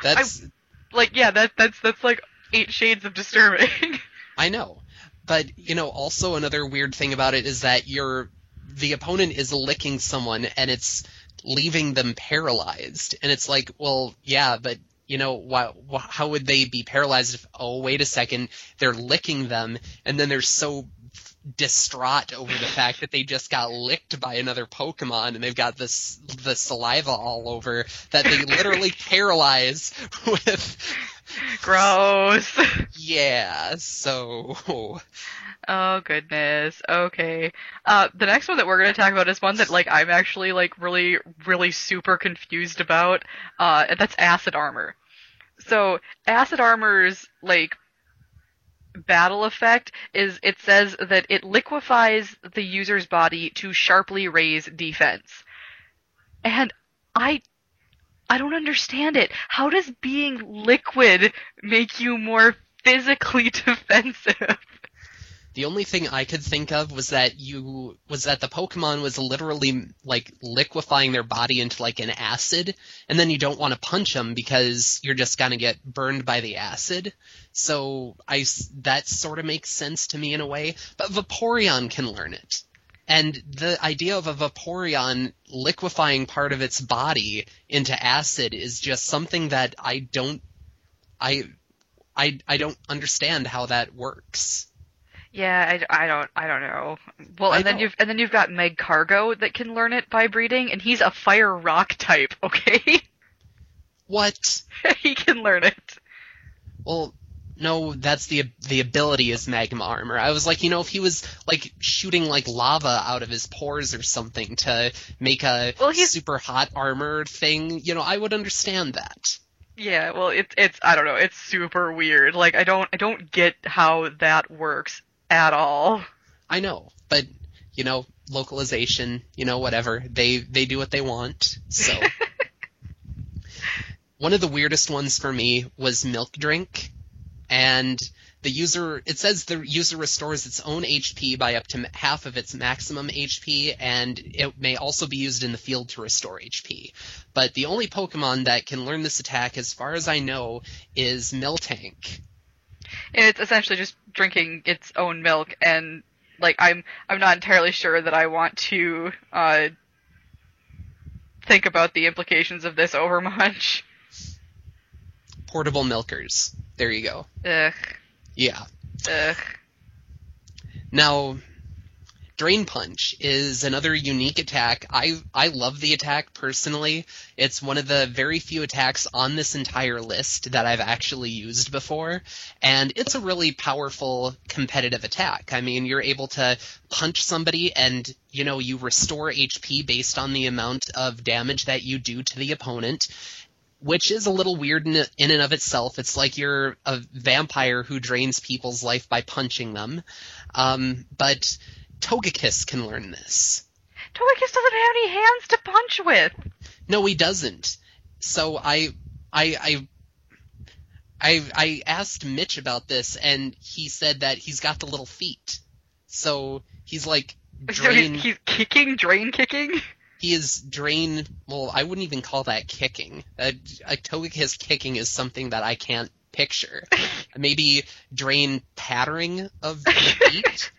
That's Like, yeah, that that's that's like eight shades of disturbing. I know. But, you know, also another weird thing about it is that you're the opponent is licking someone and it's leaving them paralyzed. And it's like, well, yeah, but you know, why, wh- how would they be paralyzed if, oh, wait a second, they're licking them and then they're so distraught over the fact that they just got licked by another Pokemon and they've got this, the saliva all over that they literally paralyze with, Gross. yeah, so, Oh goodness. Okay. Uh, the next one that we're gonna talk about is one that like I'm actually like really, really super confused about. Uh, and that's acid armor. So acid armor's like battle effect is it says that it liquefies the user's body to sharply raise defense. And I I don't understand it. How does being liquid make you more physically defensive? The only thing I could think of was that you was that the Pokemon was literally like liquefying their body into like an acid, and then you don't want to punch them because you're just gonna get burned by the acid. So I that sort of makes sense to me in a way. But Vaporeon can learn it, and the idea of a Vaporeon liquefying part of its body into acid is just something that I don't, I, I, I don't understand how that works. Yeah, I, I don't I don't know. Well, I and then know. you've and then you've got Magcargo that can learn it by breeding, and he's a fire rock type. Okay, What? he can learn it. Well, no, that's the the ability is magma armor. I was like, you know, if he was like shooting like lava out of his pores or something to make a Well, he's- super hot armor thing, you know, I would understand that. Yeah, well, it's it's I don't know, it's super weird. Like I don't I don't get how that works at all. I know, but you know, localization, you know, whatever. They they do what they want. So one of the weirdest ones for me was milk drink, and the user it says the user restores its own HP by up to half of its maximum HP, and it may also be used in the field to restore HP. But the only Pokemon that can learn this attack, as far as I know, is Miltank. It's essentially just drinking its own milk, and like I'm I'm not entirely sure that I want to uh think about the implications of this overmuch. Portable milkers. There you go. Ugh, Yeah. ugh. Now, Drain Punch is another unique attack. I I love the attack personally. It's one of the very few attacks on this entire list that I've actually used before, and it's a really powerful competitive attack. I mean, you're able to punch somebody and, you know, you restore HP based on the amount of damage that you do to the opponent which is a little weird in, and of itself. It's like you're a vampire who drains people's life by punching them. Um, but Togekiss can learn this. Togekiss doesn't have any hands to punch with. No, he doesn't. So I, I, I, I, I asked Mitch about this, and he said that he's got the little feet. So he's like So he's, he's kicking, drain kicking. he is drain. Well, I wouldn't even call that kicking. A, a Togekiss kicking is something that I can't picture. Maybe drain pattering of feet.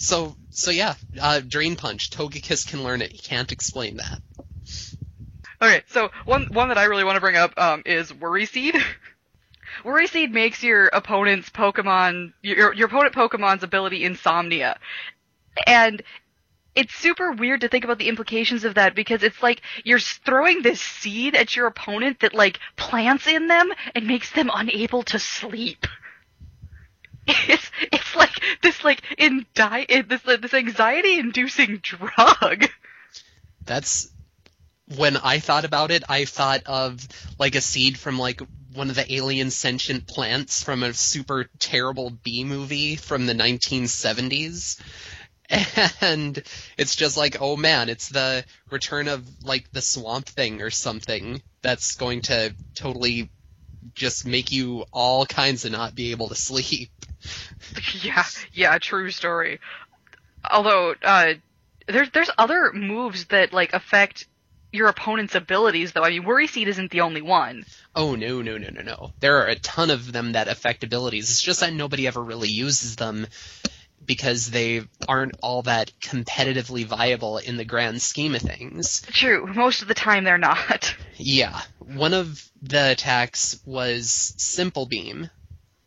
So so yeah, uh, Drain Punch. Togekiss can learn it. He can't explain that. Okay, so one one that I really want to bring up um, is Worry Seed. Worry Seed makes your opponent's Pokemon, your your opponent Pokemon's ability Insomnia, and it's super weird to think about the implications of that because it's like you're throwing this seed at your opponent that like plants in them and makes them unable to sleep. It's it's like this like in die this this anxiety inducing drug. That's when I thought about it. I thought of like a seed from like one of the alien sentient plants from a super terrible B movie from the 1970s. And it's just like, oh man, it's the return of like the swamp thing or something that's going to totally just make you all kinds of not be able to sleep. Yeah, yeah, true story. Although, uh, there's there's other moves that like affect your opponent's abilities, though. I mean, Worry Seed isn't the only one. Oh no, no, no, no, no. There are a ton of them that affect abilities. It's just that nobody ever really uses them because they aren't all that competitively viable in the grand scheme of things. True, most of the time they're not. Yeah. One of the attacks was Simple Beam,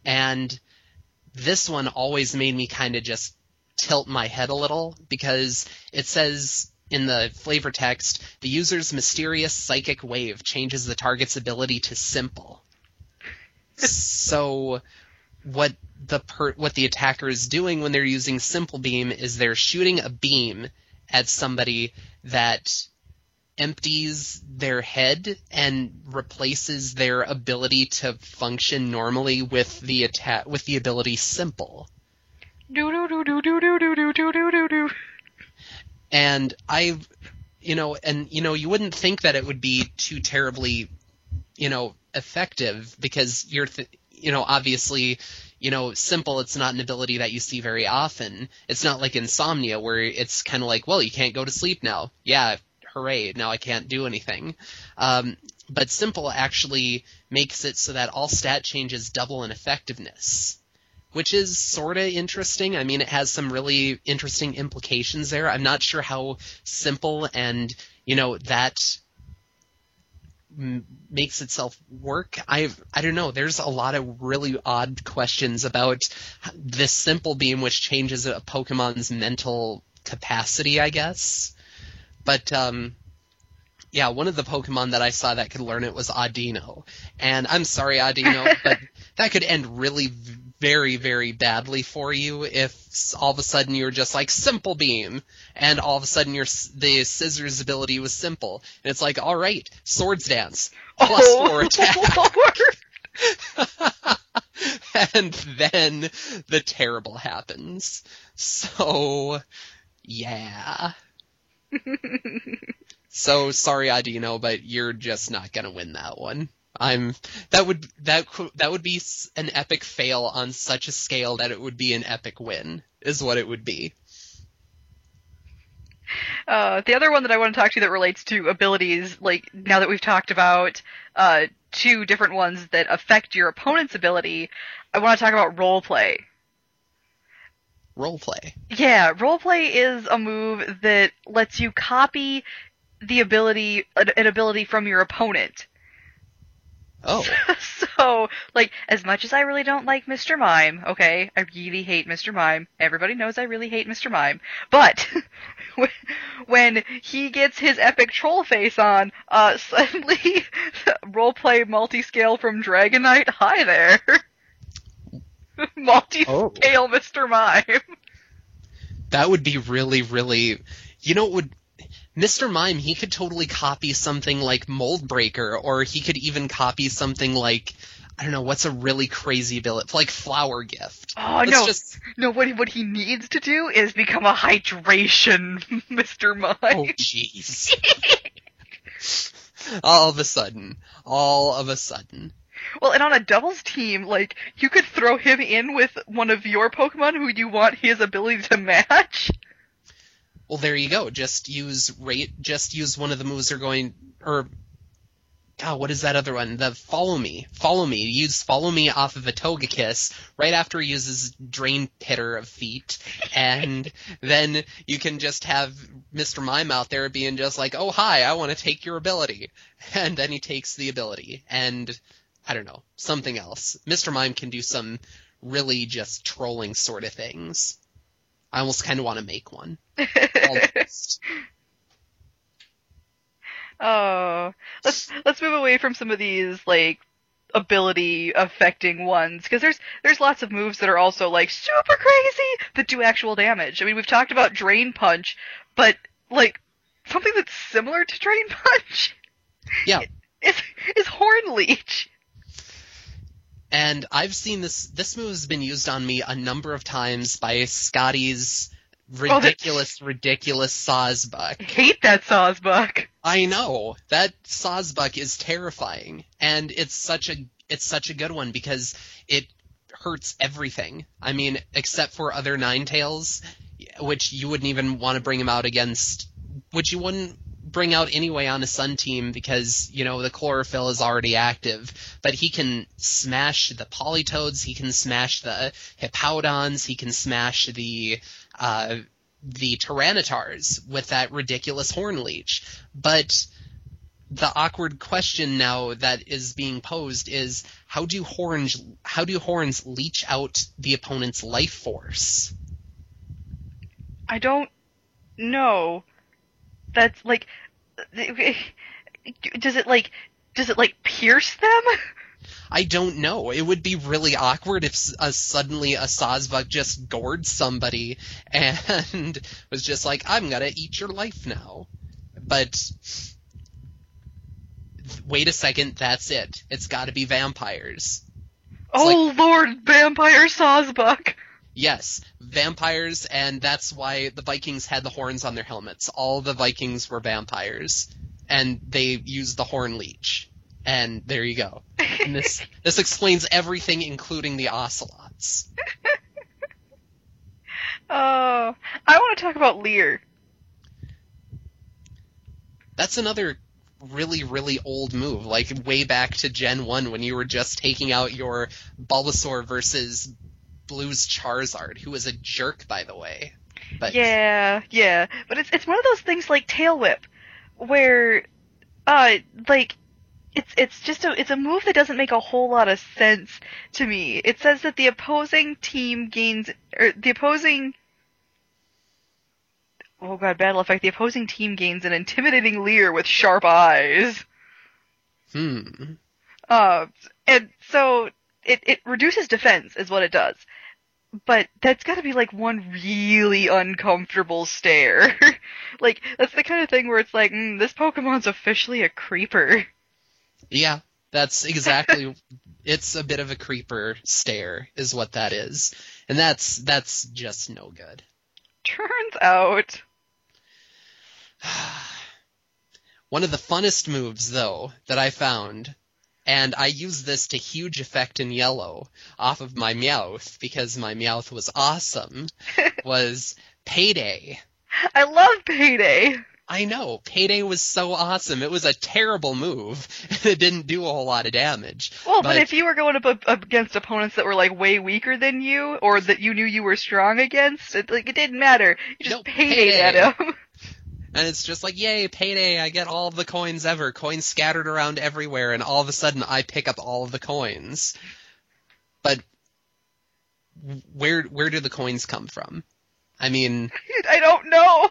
and this one always made me kind of just tilt my head a little because it says in the flavor text, the user's mysterious psychic wave changes the target's ability to simple. so what the per- what the attacker is doing when they're using simple beam is they're shooting a beam at somebody that empties their head and replaces their ability to function normally with the attack with the ability simple. Do do do do do do do do do do do. And I, you know, and you know, you wouldn't think that it would be too terribly, you know, effective because you're, th- you know, obviously, you know, simple. It's not an ability that you see very often. It's not like insomnia where it's kind of like, well, you can't go to sleep now. Yeah, hooray! Now I can't do anything. Um, but simple actually makes it so that all stat changes double in effectiveness which is sort of interesting. I mean, it has some really interesting implications there. I'm not sure how simple and, you know, that makes itself work. I I don't know. There's a lot of really odd questions about this simple beam, which changes a Pokemon's mental capacity, I guess. But um, yeah, one of the Pokemon that I saw that could learn it was Audino, and I'm sorry, Audino, but that could end really very, very badly for you if all of a sudden you're just like simple beam, and all of a sudden your the Scizor's ability was simple, and it's like, all right, swords dance plus Oh, four attack, and then the terrible happens. So, yeah. so sorry, Audino, but you're just not gonna win that one. I'm that would that that would be an epic fail on such a scale that it would be an epic win is what it would be. Uh, the other one that I want to talk to that relates to abilities, like now that we've talked about uh, two different ones that affect your opponent's ability, I want to talk about roleplay. Roleplay. Yeah, roleplay is a move that lets you copy the ability, an ability from your opponent. Oh, so, like, as much as I really don't like Mr. Mime, okay, I really hate Mr. Mime. Everybody knows I really hate Mr. Mime. But, when- when he gets his epic troll face on, uh, suddenly, roleplay multi-scale from Dragonite, hi there. multi-scale oh. Mr. Mime. that would be really, really. You know, it would Mr. Mime? He could totally copy something like Mold Breaker, or he could even copy something like I don't know what's a really crazy ability, like Flower Gift. Oh, Let's no. just No, what he, what he needs to do is become a hydration Mr. Mime. Oh, jeez. all of a sudden. All of a sudden. Well, and on a doubles team, like, you could throw him in with one of your Pokemon who you want his ability to match. Well, there you go. Just use rate. Just use one of the moves they're going, or God, what is that other one? The follow me, follow me. Use follow me off of a Togekiss right after he uses Drain Pitter of Feet, and then you can just have Mr. Mime out there being just like, "Oh hi, I want to take your ability," and then he takes the ability, and I don't know something else. Mr. Mime can do some really just trolling sort of things. I almost kind of want to make one. Oh, let's let's move away from some of these like ability affecting ones because there's there's lots of moves that are also like super crazy that do actual damage. I mean, we've talked about Drain Punch, but like something that's similar to Drain Punch Yeah. is is Horn Leech. And I've seen this. This move has been used on me a number of times by Scotty's Oh, ridiculous, ridiculous Sawsbuck. I hate that Sawsbuck. I know that Sawsbuck is terrifying, and it's such a it's such a good one because it hurts everything. I mean, except for other Ninetales, which you wouldn't even want to bring him out against, which you wouldn't bring out anyway on a Sun team because you know the chlorophyll is already active. But he can smash the Politoeds, he can smash the Hippowdons, he can smash the uh, the Tyranitars with that ridiculous Horn Leech. But the awkward question now that is being posed is how do horns how do horns leech out the opponent's life force? I don't know. That's like, does it like, does it like pierce them? I don't know. It would be really awkward if uh, suddenly a Sawsbuck just gored somebody and was just like, "I'm gonna eat your life now." But wait a second, that's it. It's got to be vampires. oh Lord, vampire Sawsbuck. Yes, vampires, and that's why the Vikings had the horns on their helmets. All the Vikings were vampires, and they used the horn leech. And there you go. And this this explains everything, including the ocelots. Oh, I want to talk about Leer. That's another really, really old move, like way back to Gen 1 when you were just taking out your Bulbasaur versus Blue's Charizard, who was a jerk, by the way. But Yeah, yeah, but it's it's one of those things like Tail Whip, where, uh, like, it's it's just a it's a move that doesn't make a whole lot of sense to me. It says that the opposing team gains or the opposing. Oh god, battle effect. The opposing team gains an intimidating leer with sharp eyes. hmm. Uh, and so it, it reduces defense is what it does. But that's gotta be like one really uncomfortable stare. like, that's the kind of thing where it's like, mm, this Pokemon's officially a creeper. Yeah, that's exactly. it's a bit of a creeper stare, is what that is, and that's that's just no good. Turns out. One of the funnest moves, though, that I found, and I used this to huge effect in yellow off of my Meowth because my Meowth was awesome, was Payday. I love Payday! I know, Payday was so awesome. It was a terrible move, it didn't do a whole lot of damage. Well, but, But- if you were going up, against opponents that were like way weaker than you, or that you knew you were strong against, it, like it didn't matter. You just Nope, payday at Payday. him. And it's just like, yay, payday, I get all of the coins ever. Coins scattered around everywhere, and all of a sudden I pick up all of the coins. But where where do the coins come from? I mean, I don't know.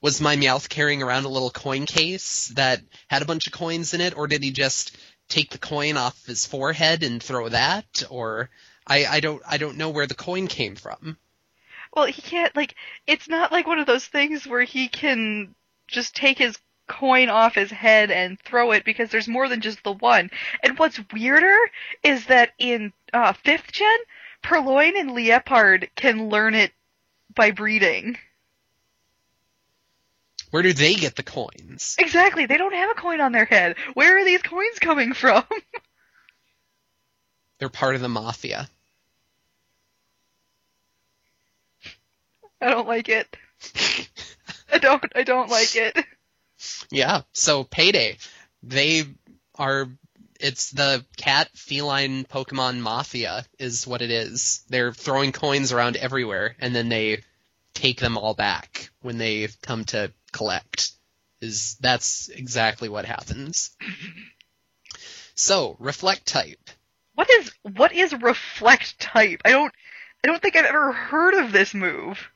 was my Meowth carrying around a little coin case that had a bunch of coins in it, or did he just take the coin off his forehead and throw that? Or I, I don't I don't know where the coin came from. Well, he can't, like, it's not like one of those things where he can just take his coin off his head and throw it because there's more than just the one. And what's weirder is that in uh, 5th gen, Purrloin and Liepard can learn it by breeding. Where do they get the coins? Exactly, they don't have a coin on their head. Where are these coins coming from? They're part of the mafia. I don't like it. I don't, I don't like it. Yeah, so payday. They are it's the cat feline Pokemon mafia is what it is. They're throwing coins around everywhere and then they take them all back when they come to collect. Is that's exactly what happens. So, reflect type. What is what is reflect type? I don't I don't think I've ever heard of this move.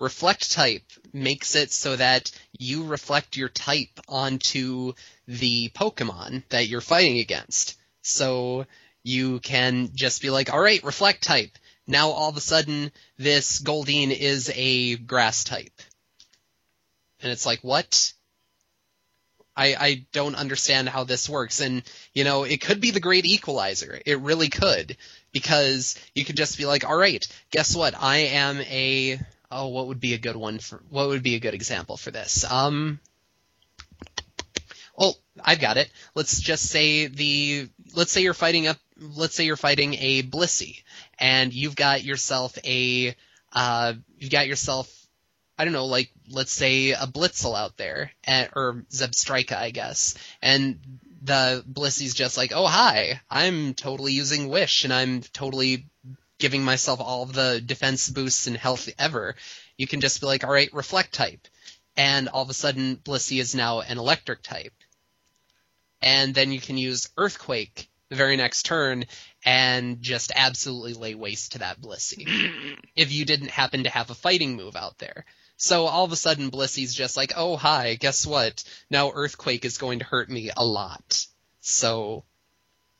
Reflect type makes it so that you reflect your type onto the Pokemon that you're fighting against. So you can just be like, alright, reflect type. Now all of a sudden this Goldeen is a grass type. And it's like, what? I, I don't understand how this works. And, you know, it could be the great equalizer. It really could. Because you could just be like, alright, guess what? I am a, oh, what would be a good one for, what would be a good example for this? Um, oh, I've got it. Let's just say the, let's say you're fighting up, let's say you're fighting a Blissey, and you've got yourself a, uh, you've got yourself, I don't know, like, let's say a Blitzle out there, and, or Zebstrika, I guess, and the Blissey's just like, oh hi, I'm totally using Wish, and I'm totally giving myself all the defense boosts and health ever. You can just be like, alright, reflect type. And all of a sudden, Blissey is now an electric type and then you can use Earthquake the very next turn and just absolutely lay waste to that Blissey. if you didn't happen to have a fighting move out there. So all of a sudden Blissey's just like, oh hi, guess what? Now Earthquake is going to hurt me a lot. So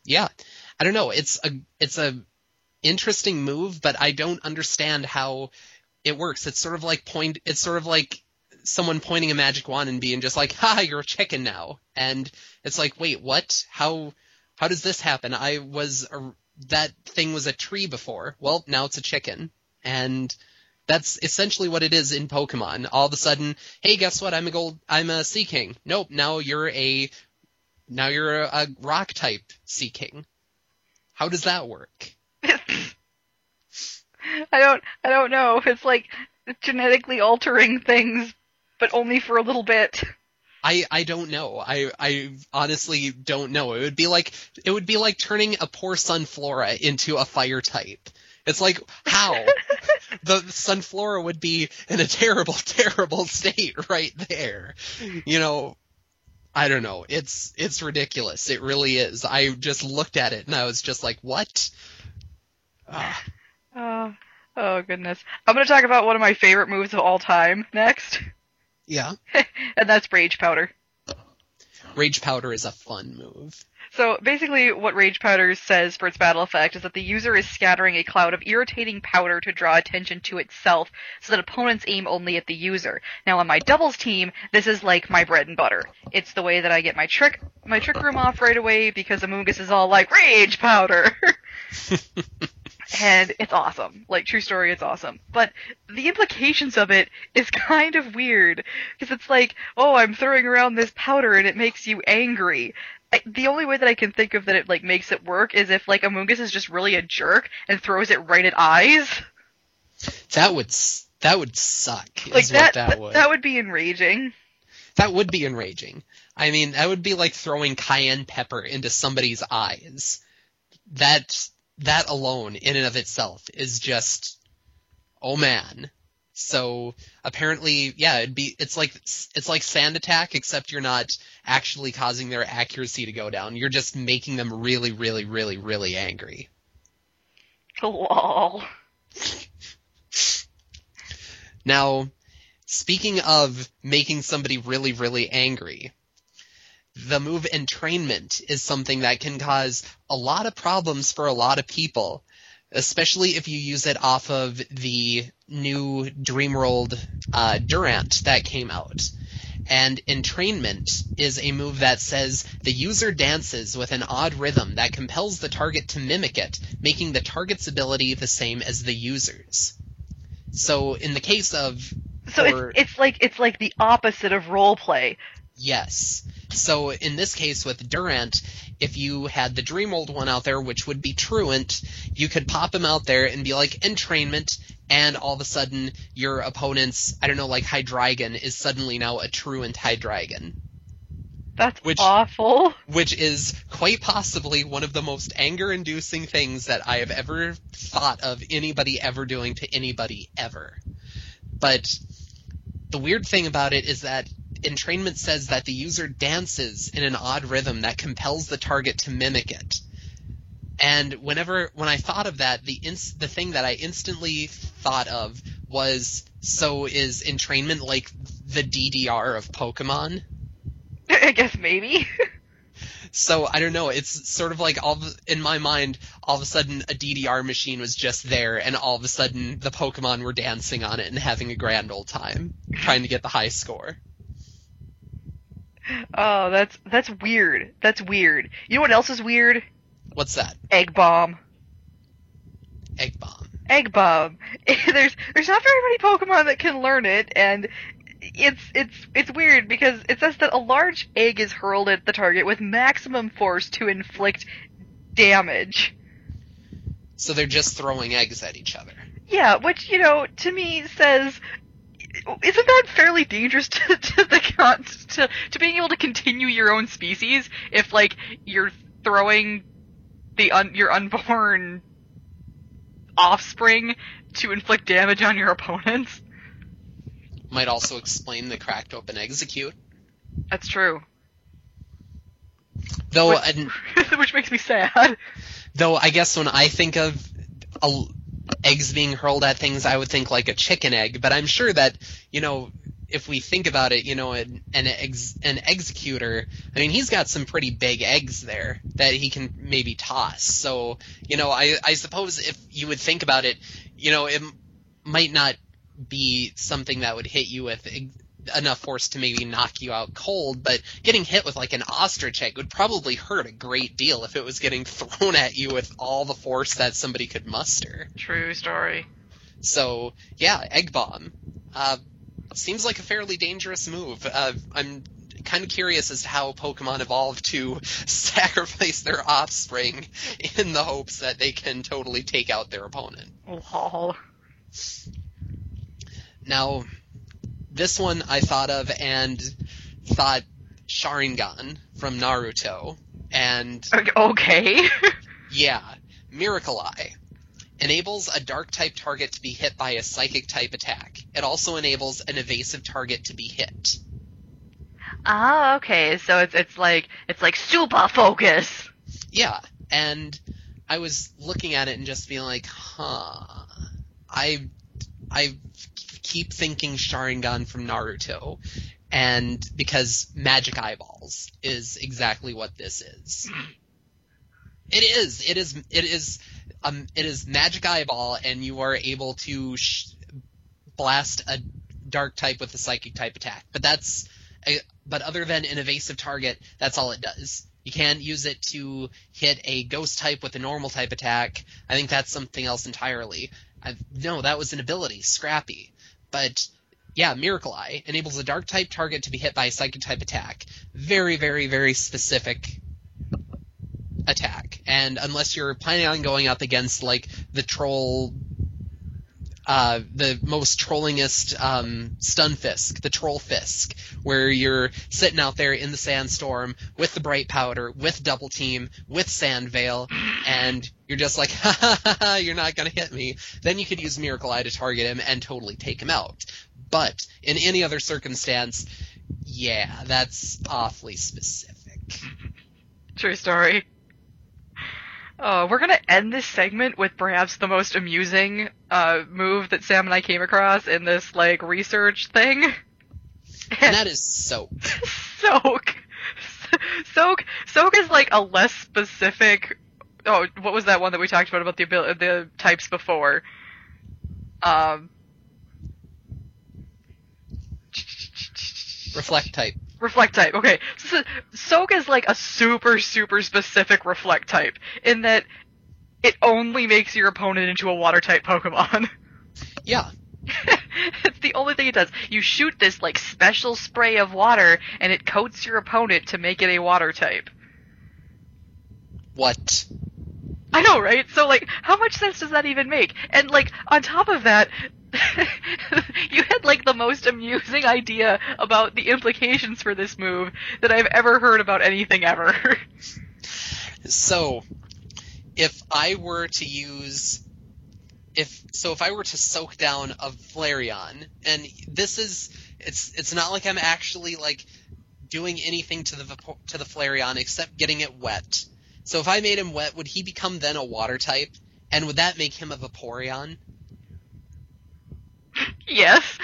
yeah. I don't know, it's a it's a interesting move, but I don't understand how it works. It's sort of like point it's sort of like someone pointing a magic wand and being just like, "Ha, you're a chicken now," and it's like, wait, what? How how does this happen? I was a, that thing was a tree before. Well, now it's a chicken, and that's essentially what it is in Pokemon. All of a sudden, hey, guess what? I'm a gold. I'm a Seaking. Nope. Now you're a now you're a, a rock type Seaking. How does that work? I don't I don't know. It's like genetically altering things but only for a little bit. I, I don't know. I, I honestly don't know. It would be like it would be like turning a poor Sunflora into a fire type. It's like how the Sunflora would be in a terrible, terrible state right there. You know, I don't know. It's it's ridiculous. It really is. I just looked at it and I was just like, what? Uh. Oh, oh goodness. I'm gonna talk about one of my favorite moves of all time next. Yeah. and that's Rage Powder. Rage Powder is a fun move. So basically what Rage Powder says for its battle effect is that the user is scattering a cloud of irritating powder to draw attention to itself so that opponents aim only at the user. Now on my doubles team, this is like my bread and butter. It's the way that I get my trick my trick room off right away because Amoonguss is all like Rage Powder. and it's awesome. Like true story, it's awesome. But the implications of it is kind of weird because it's like, oh, I'm throwing around this powder and it makes you angry. I, the only way that I can think of that it like makes it work is if like Amoonguss is just really a jerk and throws it right at eyes. That would that would suck. Like that that would. that would be enraging. That would be enraging. I mean, that would be like throwing cayenne pepper into somebody's eyes. That that alone in and of itself is just oh man. So apparently, yeah, it'd be it's like it's like sand attack, except you're not actually causing their accuracy to go down. You're just making them really, really, really, really angry. Lol. now, speaking of making somebody really, really angry, the move entrainment is something that can cause a lot of problems for a lot of people, especially if you use it off of the new Dreamworld uh, Durant that came out. And entrainment is a move that says the user dances with an odd rhythm that compels the target to mimic it, making the target's ability the same as the user's. So in the case of so it's, it's like it's like the opposite of role play. Yes. So in this case with Durant, if you had the Dreamworld one out there, which would be Truant, you could pop him out there and be like entrainment, and all of a sudden your opponent's, I don't know, like Hydreigon is suddenly now a Truant Hydreigon. That's Which- awful. which is quite possibly one of the most anger-inducing things that I have ever thought of anybody ever doing to anybody ever. But the weird thing about it is that entrainment says that the user dances in an odd rhythm that compels the target to mimic it. And whenever when I thought of that, the ins- the thing that I instantly thought of was so is entrainment like the DDR of Pokemon? I guess maybe. So I don't know. It's sort of like all of, in my mind, all of a sudden a DDR machine was just there, and all of a sudden the Pokemon were dancing on it and having a grand old time, trying to get the high score. Oh, that's that's weird. That's weird. You know what else is weird? What's that? Egg bomb. Egg bomb. Egg bomb. there's there's not very many Pokemon that can learn it, and it's it's it's weird because it says that a large egg is hurled at the target with maximum force to inflict damage. So they're just throwing eggs at each other. Yeah, which you know to me says. Isn't that fairly dangerous to, to the to to being able to continue your own species if like you're throwing the un- your unborn offspring to inflict damage on your opponents? Might also explain the cracked open Exeggcute. That's true. Though, and, Which makes me sad. though I guess when I think of a, eggs being hurled at things, I would think like a chicken egg. But I'm sure that you know, if we think about it, you know, an an, ex, an Exeggutor. I mean, he's got some pretty big eggs there that he can maybe toss. So you know, I I suppose if you would think about it, you know, it might not be something that would hit you with enough force to maybe knock you out cold, but getting hit with like an ostrich egg would probably hurt a great deal if it was getting thrown at you with all the force that somebody could muster. True story. So yeah, egg bomb. Uh, seems like a fairly dangerous move. Uh, I'm kind of curious as to how Pokemon evolved to sacrifice their offspring in the hopes that they can totally take out their opponent. Lol. Now, this one I thought of and thought Sharingan from Naruto, and Okay. yeah, Miracle Eye. Enables a dark type target to be hit by a psychic type attack. It also enables an evasive target to be hit. ah, okay. So it's it's like it's like super focus. Yeah, and I was looking at it and just being like, huh. I I keep thinking Sharingan from Naruto, and because magic eyeballs is exactly what this is. It is. It is. It is. Um. It is magic eyeball, and you are able to sh- blast a dark type with a psychic type attack. But that's. A, but other than an evasive target, that's all it does. You can't use it to hit a ghost type with a normal type attack. I think that's something else entirely. i no, that was an ability, Scrappy. But yeah, Miracle Eye enables a dark type target to be hit by a psychic type attack. Very, very, very specific attack. And unless you're planning on going up against like the troll uh, the most trollingest um, Stunfisk, the Troll Fisk, where you're sitting out there in the sandstorm with the bright powder, with double team, with sand veil, and you're just like, ha ha ha, ha you're not gonna hit me. Then you could use Miracle Eye to target him and totally take him out. But in any other circumstance, yeah, that's awfully specific. True story. Uh, we're gonna end this segment with perhaps the most amusing uh, move that Sam and I came across in this like research thing. And that is soap. Soak. Soak. Soak is like a less specific. Oh, what was that one that we talked about about the abil- the types before? Um. Reflect type. Reflect type. Okay. So, Soak is like a super, super specific reflect type in that it only makes your opponent into a water type Pokemon. Yeah. it's the only thing it does. You shoot this like special spray of water and it coats your opponent to make it a water type. What? I know, right? So like, how much sense does that even make? And like, on top of that, you had like the most amusing idea about the implications for this move that I've ever heard about anything ever. So, if I were to use if so if I were to soak down a Flareon, and this is it's it's not like I'm actually like doing anything to the to the Flareon except getting it wet. So if I made him wet, would he become then a water type? And would that make him a Vaporeon? yes.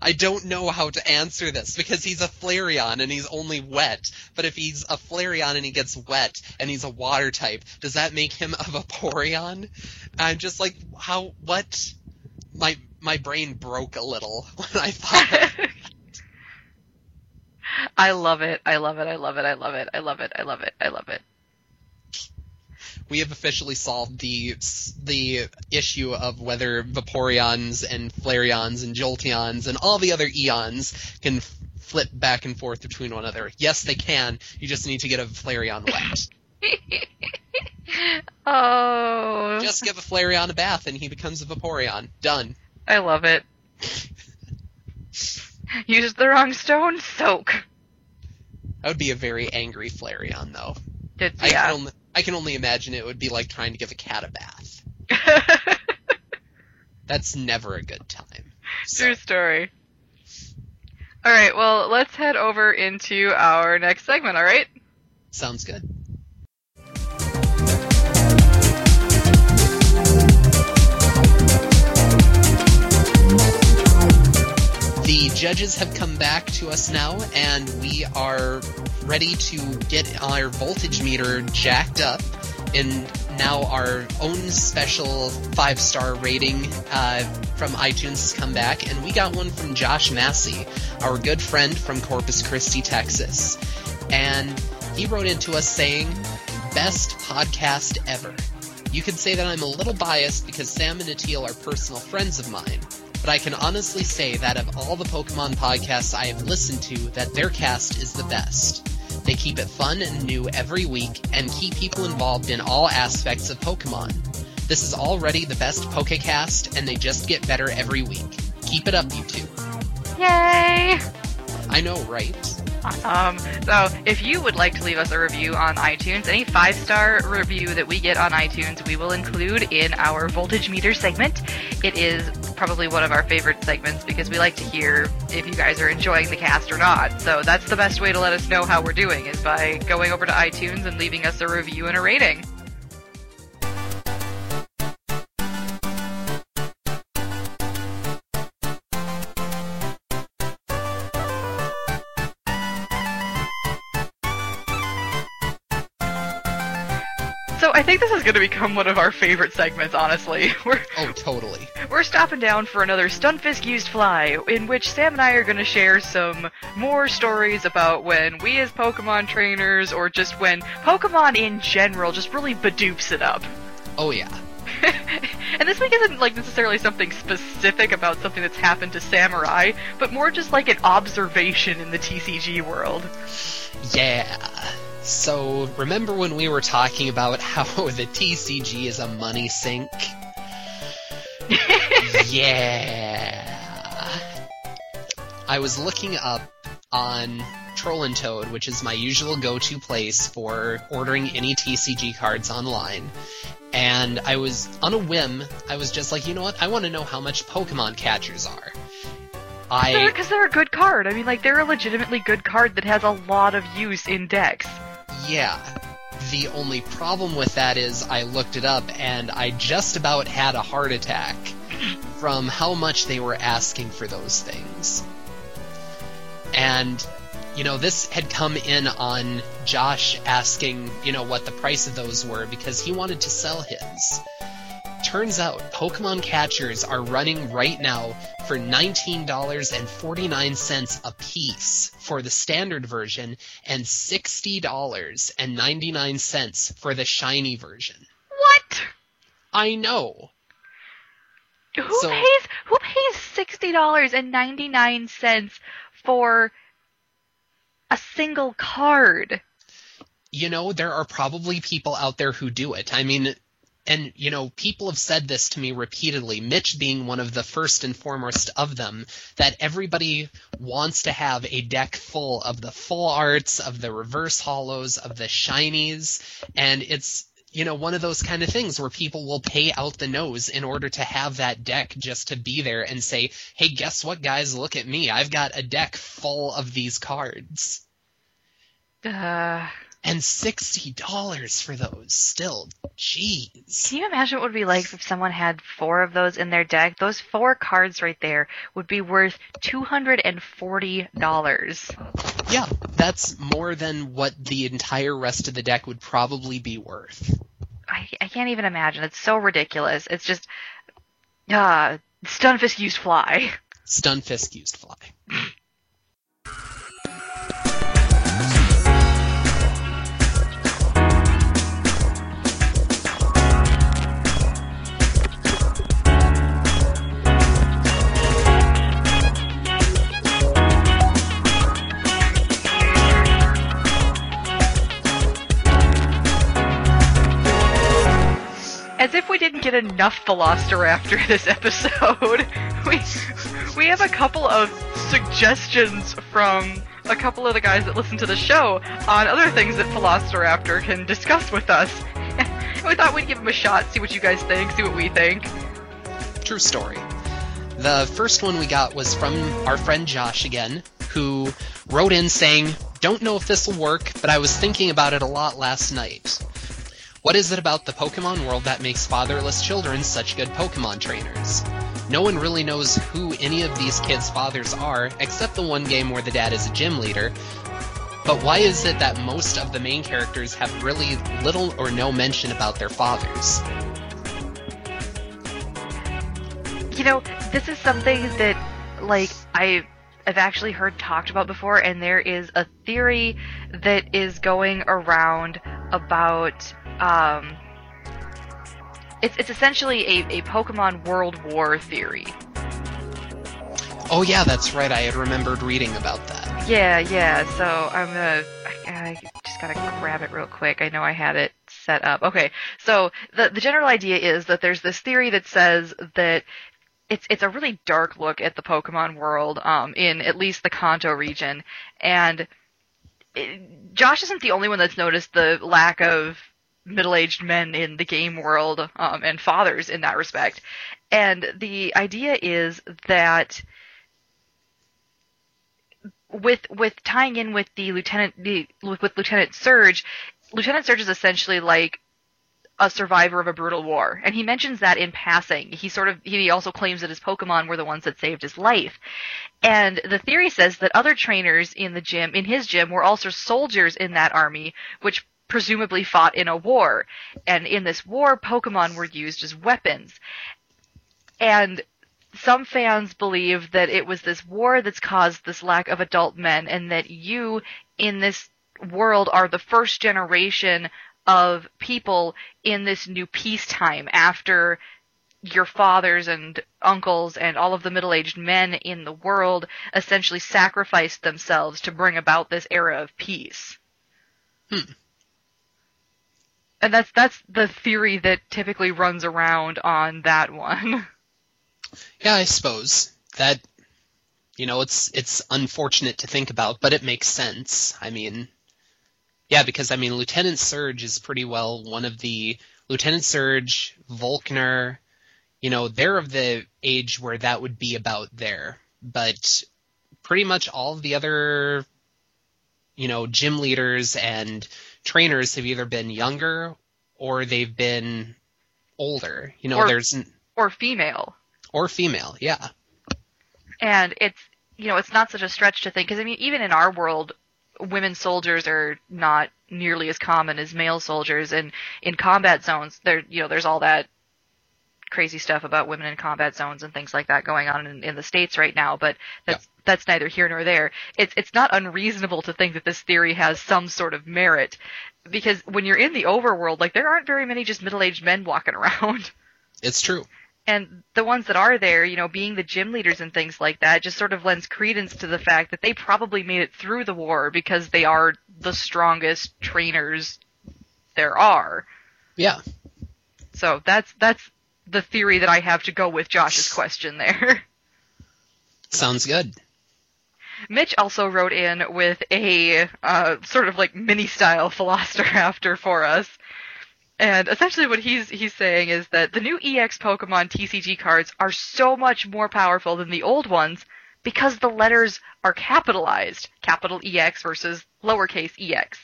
I don't know how to answer this because he's a Flareon and he's only wet. But if he's a Flareon and he gets wet and he's a water type, does that make him a Vaporeon? I'm just like, how? What? My my brain broke a little when I thought. I love it. I love it. I love it. I love it. I love it. I love it. I love it. we have officially solved the the issue of whether Vaporeons and Flareons and Jolteons and all the other Eons can flip back and forth between one another. Yes, they can. You just need to get a Flareon wet. oh, just give a Flareon a bath and he becomes a Vaporeon. Done. I love it. Used the wrong stone, soak. That would be a very angry Flareon, though. It's, I, can yeah. only, I can only imagine it would be like trying to give a cat a bath. That's never a good time. So, True story. All right, well, let's head over into our next segment. All right. sounds good. The judges have come back to us now, and we are ready to get our voltage meter jacked up. And now our own special five star rating uh, from iTunes has come back, and we got one from Josh Massey, our good friend from Corpus Christi, Texas. And he wrote into us saying, Best podcast ever. You could say that I'm a little biased because Sam and Atil are personal friends of mine, but I can honestly say that of all the Pokemon podcasts I have listened to, that their cast is the best. They keep it fun and new every week and keep people involved in all aspects of Pokemon. This is already the best Pokecast and they just get better every week. Keep it up, you two. Yay! I know, right? Um, so if you would like to leave us a review on iTunes, any five star review that we get on iTunes, we will include in our voltage meter segment. It is probably one of our favorite segments because we like to hear if you guys are enjoying the cast or not. So that's the best way to let us know how we're doing is by going over to iTunes and leaving us a review and a rating. Think this is going to become one of our favorite segments, honestly. We're Oh, totally. we're stopping down for another Stunfisk used fly, in which Sam and I are going to share some more stories about when we as Pokemon trainers, or just when Pokemon in general just really badoops it up. Oh, yeah. and this week isn't like necessarily something specific about something that's happened to Sam or I, but more just like an observation in the TCG world. Yeah. So, remember when we were talking about how the TCG is a money sink? yeah. I was looking up on Troll and Toad, which is my usual go-to place for ordering any TCG cards online. And I was, on a whim, I was just like, you know what, I want to know how much Pokemon catchers are. I, Because they're a good card. I mean, like, they're a legitimately good card that has a lot of use in decks. Yeah. The only problem with that is I looked it up and I just about had a heart attack from how much they were asking for those things. And, you know, this had come in on Josh asking, you know, what the price of those were because he wanted to sell his. Turns out Pokemon catchers are running right now for $19.49 a piece for the standard version and $60.99 for the shiny version. What? I know. Who So- pays who pays sixty dollars and ninety nine cents for a single card? You know, there are probably people out there who do it. I mean, and you know, people have said this to me repeatedly, Mitch being one of the first and foremost of them, that everybody wants to have a deck full of the full arts, of the reverse holos, of the shinies, and it's you know, one of those kind of things where people will pay out the nose in order to have that deck just to be there and say, hey, guess what, guys? Look at me. I've got a deck full of these cards. Uh, And $60 for those still. Jeez. can you imagine what it would be like if someone had four of those in their deck? Those four cards right there would be worth $240. Yeah, that's more than what the entire rest of the deck would probably be worth. I, I can't even imagine. It's so ridiculous. It's just, uh, Stunfisk used fly. Stunfisk used fly. Didn't get enough Philosoraptor this episode, we we have a couple of suggestions from a couple of the guys that listen to the show on other things that Philosoraptor can discuss with us. we thought we'd give him a shot, see what you guys think, see what we think. True story. The first one we got was from our friend Josh again, who wrote in saying, Don't know if this will work, but I was thinking about it a lot last night. What is it about the Pokemon world that makes fatherless children such good Pokemon trainers? No one really knows who any of these kids' fathers are, except the one game where the dad is a gym leader. But why is it that most of the main characters have really little or no mention about their fathers? You know, this is something that, like, I have actually heard talked about before, and there is a theory that is going around about. Um, it's, it's essentially a, a Pokemon World War theory. Oh yeah, that's right. I had remembered reading about that. Yeah, yeah. So I'm gonna. I, I just gotta grab it real quick. I know I had it set up. Okay. So the the general idea is that there's this theory that says that it's it's a really dark look at the Pokemon world, um, in at least the Kanto region, and it, Josh isn't the only one that's noticed the lack of middle-aged men in the game world, um, and fathers in that respect. And the idea is that with with tying in with the lieutenant the with, with Lieutenant Surge, Lieutenant Surge is essentially like a survivor of a brutal war, and he mentions that in passing. He sort of he also claims that his Pokemon were the ones that saved his life, and the theory says that other trainers in the gym in his gym were also soldiers in that army, which presumably fought in a war, and in this war, Pokemon were used as weapons, and some fans believe that it was this war that's caused this lack of adult men and that you in this world are the first generation of people in this new peacetime after your fathers and uncles and all of the middle-aged men in the world essentially sacrificed themselves to bring about this era of peace. Hmm. And that's that's the theory that typically runs around on that one. Yeah, I suppose that you know it's it's unfortunate to think about, but it makes sense. I mean, yeah, because I mean Lieutenant Surge is pretty well one of the Lieutenant Surge, Volkner, you know, they're of the age where that would be about there. But pretty much all of the other you know, gym leaders and trainers have either been younger or they've been older. You know, Or- there's or female. or female, yeah. and it's you know it's not such a stretch to think because I mean even in our world, women soldiers are not nearly as common as male soldiers, and in combat zones there you know there's all that crazy stuff about women in combat zones and things like that going on in, in the states right now, but that's that's neither here nor there. It's it's not unreasonable to think that this theory has some sort of merit because when you're in the overworld, like there aren't very many just middle-aged men walking around. It's true. And the ones that are there, you know, being the gym leaders and things like that, just sort of lends credence to the fact that they probably made it through the war because they are the strongest trainers there are. Yeah. So that's that's the theory that I have to go with Josh's question there. Sounds good. Mitch also wrote in with a uh, sort of like mini style philosopher after for us. And essentially what he's he's saying is that the new EX Pokemon TCG cards are so much more powerful than the old ones because the letters are capitalized, capital EX versus lowercase ex.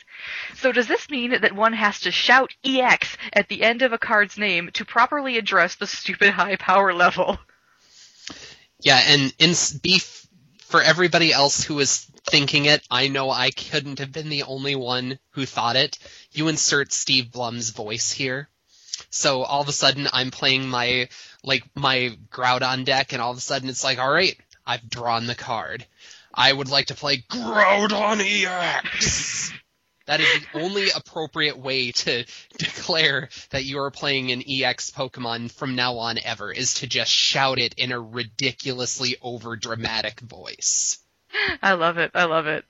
So does this mean that one has to shout EX at the end of a card's name to properly address the stupid high power level? Yeah, and in beef for everybody else who was thinking it, I know I couldn't have been the only one who thought it. You insert Steve Blum's voice here. So all of a sudden I'm playing my like my Groudon deck and all of a sudden it's like, all right, I've drawn the card. I would like to play Groudon EX. That is the only appropriate way to declare that you are playing an EX Pokemon from now on ever is to just shout it in a ridiculously over dramatic voice. I love it. I love it.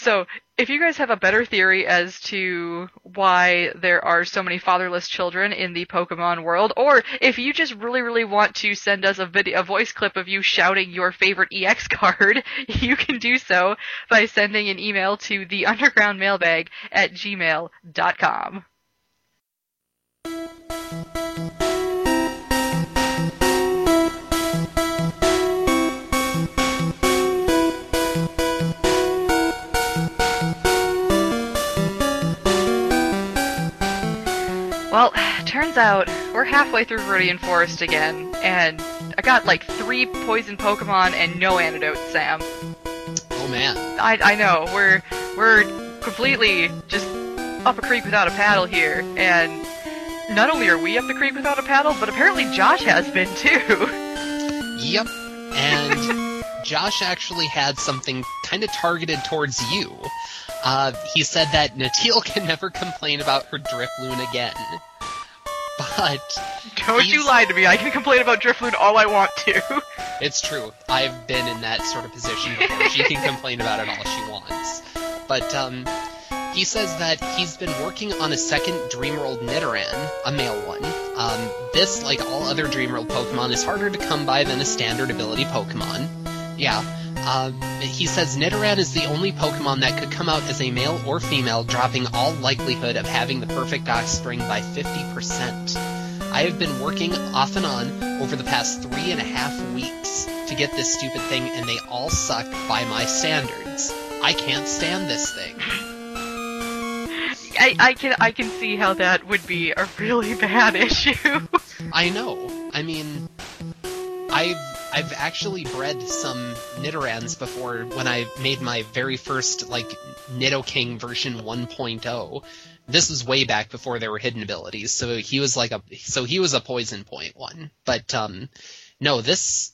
So, if you guys have a better theory as to why there are so many fatherless children in the Pokemon world, or if you just really, really want to send us a video, a voice clip of you shouting your favorite EX card, you can do so by sending an email to the underground mailbag at gmail.com. Well, turns out we're halfway through Viridian Forest again, and I got like three poison Pokemon and no antidote, Sam. Oh man. I I know we're we're completely just up a creek without a paddle here, and not only are we up the creek without a paddle, but apparently Josh has been too. Yep. And Josh actually had something kind of targeted towards you. Uh, he said that Natil can never complain about her Drifloon again. But Don't you lie to me. I can complain about Drifloon all I want to. It's true. I've been in that sort of position before. she can complain about it all she wants. But um, he says that he's been working on a second Dreamworld Nidoran, a male one. Um, this, like all other Dreamworld Pokemon, is harder to come by than a standard ability Pokemon. Yeah. Um, he says Nidoran is the only Pokemon that could come out as a male or female, dropping all likelihood of having the perfect offspring by 50%. I have been working off and on over the past three and a half weeks to get this stupid thing, and they all suck by my standards. I can't stand this thing. I, I can I can see how that would be a really bad issue. I know. I mean, I've I've actually bred some Nidorans before when I made my very first like Nidoking version 1.0. This was way back before there were hidden abilities, so he was like a so he was a poison point one. But um, no, this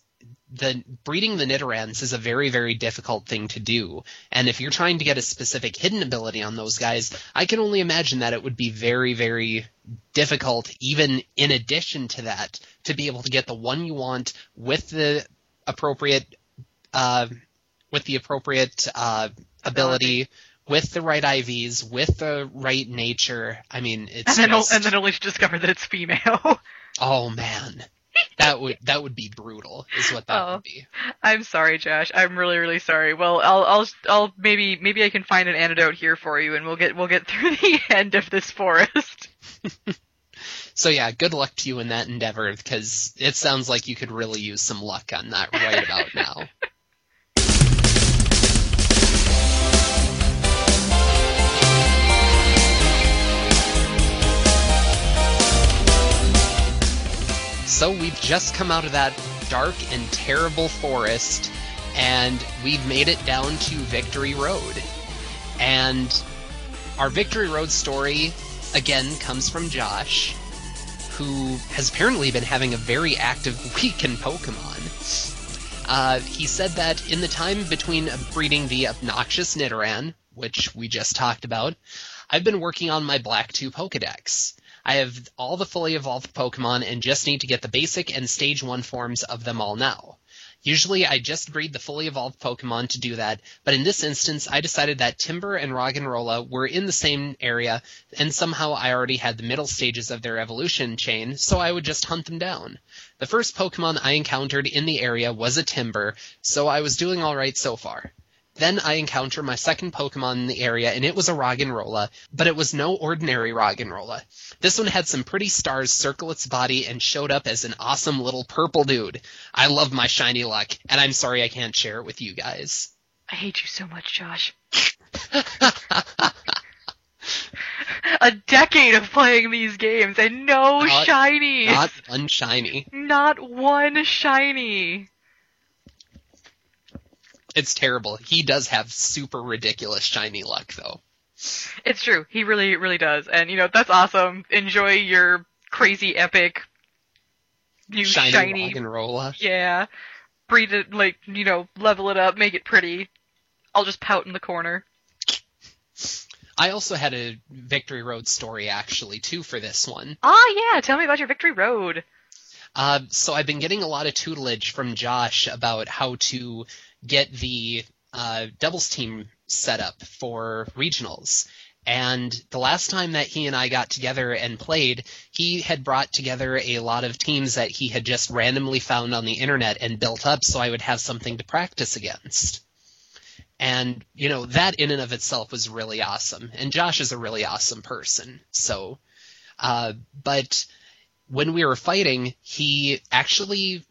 the breeding the Nidorans is a very very difficult thing to do, and if you're trying to get a specific hidden ability on those guys, I can only imagine that it would be very very difficult, even in addition to that, to be able to get the one you want with the appropriate uh, with the appropriate uh, ability, with the right IVs, with the right nature. I mean, it's and then just, and then only to discover that it's female. oh man, that would that would be brutal, is what that Oh. would be. I'm sorry, Josh. I'm really, really sorry. Well, I'll, I'll, I'll maybe, maybe I can find an antidote here for you, and we'll get, we'll get through the end of this forest. So yeah, good luck to you in that endeavor because it sounds like you could really use some luck on that right about now. So we've just come out of that dark and terrible forest, and we've made it down to Victory Road. And our Victory Road story, again, comes from Josh, who has apparently been having a very active week in Pokemon. Uh, he said that in the time between breeding the obnoxious Nidoran, which we just talked about, I've been working on my Black 2 Pokedex. I have all the fully evolved Pokemon and just need to get the basic and stage 1 forms of them all now. Usually I just breed the fully evolved Pokemon to do that, but in this instance I decided that Timburr and Roggenrola were in the same area, and somehow I already had the middle stages of their evolution chain, so I would just hunt them down. The first Pokemon I encountered in the area was a Timburr, so I was doing alright so far. Then I encounter my second Pokemon in the area, and it was a Roggenrola, but it was no ordinary Roggenrola. This one had some pretty stars circle its body and showed up as an awesome little purple dude. I love my shiny luck, and I'm sorry I can't share it with you guys. I hate you so much, Josh. a decade of playing these games and no Not- shinies. Not one shiny. Not one shiny. It's terrible. He does have super ridiculous shiny luck, though. It's true. He really, really does. And you know, that's awesome. Enjoy your crazy epic new Shiny, shiny. Roggenrola. Yeah. Breed it like, you know, level it up, make it pretty. I'll just pout in the corner. I also had a Victory Road story, actually, too, for this one. Ah yeah, tell me about your victory road. Uh, so I've been getting a lot of tutelage from Josh about how to get the uh, doubles team set up for regionals. And the last time that he and I got together and played, he had brought together a lot of teams that he had just randomly found on the internet and built up so I would have something to practice against. And, you know, that in and of itself was really awesome. And Josh is a really awesome person. So, uh, but when we were fighting, he actually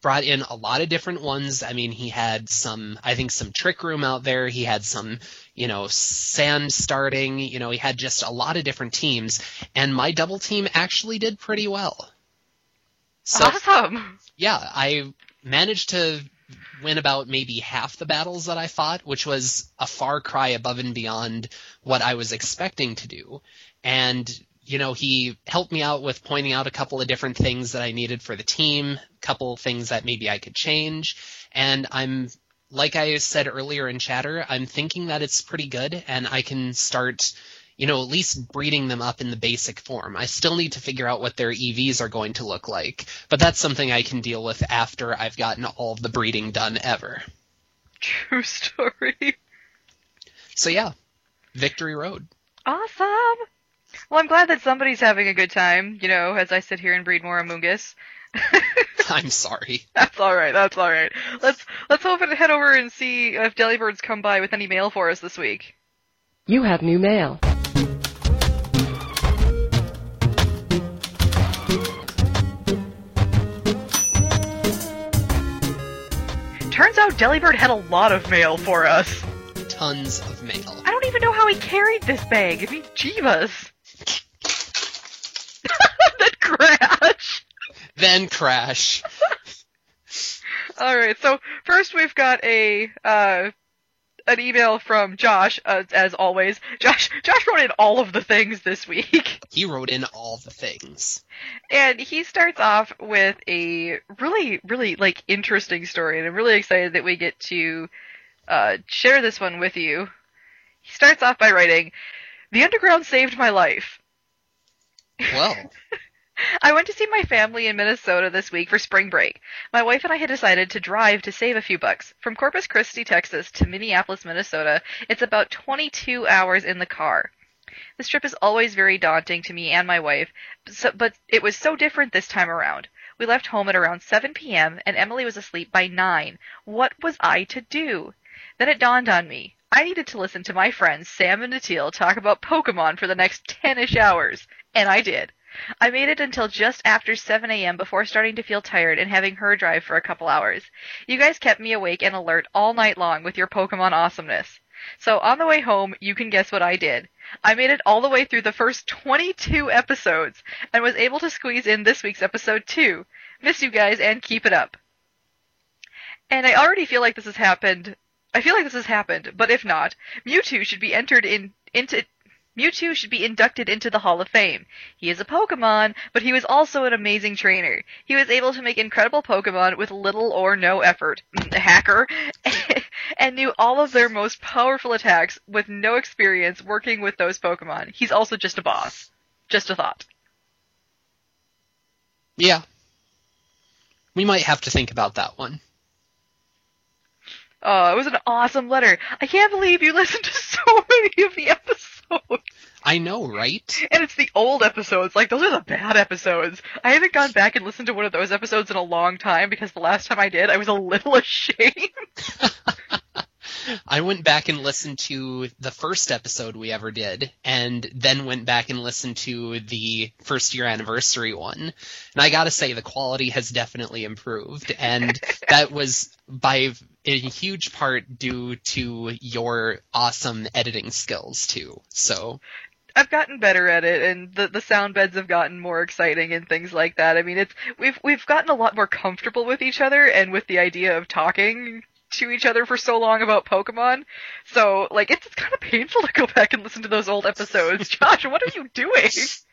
brought in a lot of different ones. I mean, he had some, I think, some trick room out there. He had some, you know, sand starting. You know, he had just a lot of different teams, and my double team actually did pretty well. So awesome. yeah, I managed to win about maybe half the battles that I fought, which was a far cry above and beyond what I was expecting to do. And you know, he helped me out with pointing out a couple of different things that I needed for the team, couple things that maybe I could change, and I'm like I said earlier in chatter, I'm thinking that it's pretty good and I can start you know, at least breeding them up in the basic form. I still need to figure out what their EVs are going to look like, but that's something I can deal with after I've gotten all of the breeding done ever. True story. So yeah, Victory Road. Awesome. Well, I'm glad that somebody's having a good time, you know, as I sit here and breed more Amoonguss. I'm sorry. That's all right. That's all right. Let's let's hope and head over and see if Delibirds come by with any mail for us this week. You have new mail. Turns out Delibird had a lot of mail for us. Tons of mail. I don't even know how he carried this bag. I mean, Jeebus. that crash. Then Crash. All right. So first we've got a uh, an email from Josh, uh, as always. Josh Josh wrote in all of the things this week, He wrote in all the things. and he starts off with a really really like interesting story, and I'm really excited that we get to uh, share this one with you. He starts off by writing, "The underground saved my life." Well, I went to see my family in Minnesota this week for spring break. My wife and I had decided to drive to save a few bucks. From Corpus Christi, Texas to Minneapolis, Minnesota, it's about 22 hours in the car. This trip is always very daunting to me and my wife, but it was so different this time around. We left home at around 7 p.m. and Emily was asleep by 9. What was I to do? Then it dawned on me. I needed to listen to my friends Sam and Natil talk about Pokemon for the next 10ish hours. And I did. I made it until just after 7 a.m. before starting to feel tired and having her drive for a couple hours. You guys kept me awake and alert all night long with your Pokemon awesomeness. So on the way home, you can guess what I did. I made it all the way through the first 22 episodes and was able to squeeze in this week's episode too. Miss you guys and keep it up. And I already feel like this has happened. I feel like this has happened, but if not, Mewtwo should be entered in into Mewtwo should be inducted into the Hall of Fame. He is a Pokemon, but he was also an amazing trainer. He was able to make incredible Pokemon with little or no effort. Mm, Hacker. and knew all of their most powerful attacks with no experience working with those Pokemon. He's also just a boss. Just a thought. yeah. We might have to think about that one. Oh, it was an awesome letter. I can't believe you listened to so many of the episodes. I know, right? And it's the old episodes. Like, those are the bad episodes. I haven't gone back and listened to one of those episodes in a long time because the last time I did, I was a little ashamed. I went back and listened to the first episode we ever did, and then went back and listened to the first year anniversary one. And I gotta say, the quality has definitely improved, and that was by a huge part due to your awesome editing skills too. So I've gotten better at it, and the the sound beds have gotten more exciting and things like that. I mean, it's we've we've gotten a lot more comfortable with each other and with the idea of talking to each other for so long about Pokemon. So like, it's, it's kind of painful to go back and listen to those old episodes. Josh, what are you doing?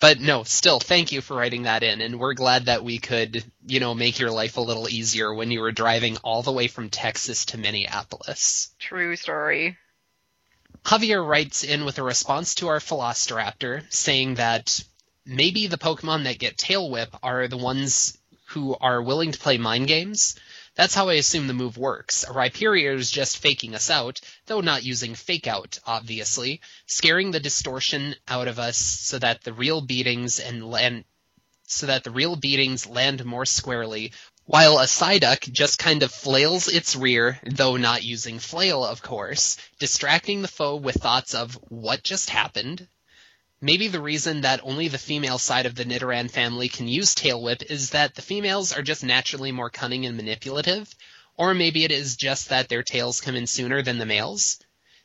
But no, still, thank you for writing that in, and we're glad that we could, you know, make your life a little easier when you were driving all the way from Texas to Minneapolis. True story. Javier writes in with a response to our Philosoraptor, saying that maybe the Pokemon that get Tail Whip are the ones who are willing to play mind games. That's how I assume the move works. A Rhyperior is just faking us out, though not using fake out, obviously, scaring the distortion out of us so that the real beatings and land so that the real beatings land more squarely, while a Psyduck just kind of flails its rear, though not using flail, of course, distracting the foe with thoughts of what just happened, Maybe the reason that only the female side of the Nidoran family can use Tail Whip is that the females are just naturally more cunning and manipulative, or maybe it is just that their tails come in sooner than the males.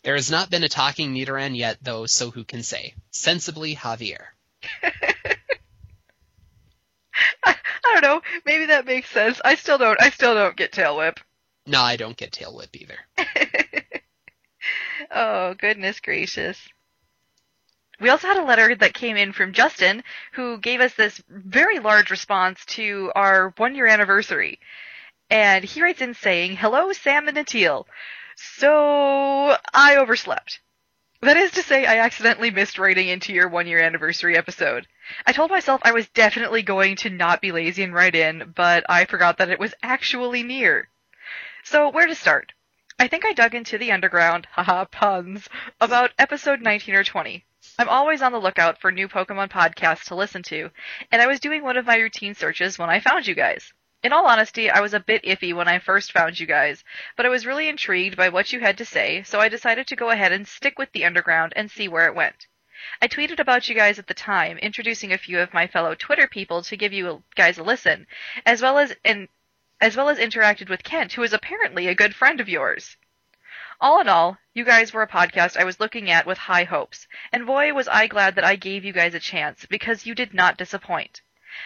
There has not been a talking Nidoran yet, though, so who can say? Sensibly, Javier. I, I don't know. Maybe that makes sense. I still don't. I still don't get Tail Whip. No, I don't get Tail Whip either. oh goodness gracious. We also had a letter that came in from Justin, who gave us this very large response to our one year anniversary. And he writes in saying, Hello, Sam and Natil. So, I overslept. That is to say, I accidentally missed writing into your one year anniversary episode. I told myself I was definitely going to not be lazy and write in, but I forgot that it was actually near. So, where to start? I think I dug into the underground, haha, puns, about episode 19 or 20. I'm always on the lookout for new Pokemon podcasts to listen to, and I was doing one of my routine searches when I found you guys. In all honesty, I was a bit iffy when I first found you guys, but I was really intrigued by what you had to say, so I decided to go ahead and stick with the underground and see where it went. I tweeted about you guys at the time, introducing a few of my fellow Twitter people to give you guys a listen, as well as as well as interacted with Kent, who is apparently a good friend of yours. All in all, you guys were a podcast I was looking at with high hopes, and boy was I glad that I gave you guys a chance, because you did not disappoint.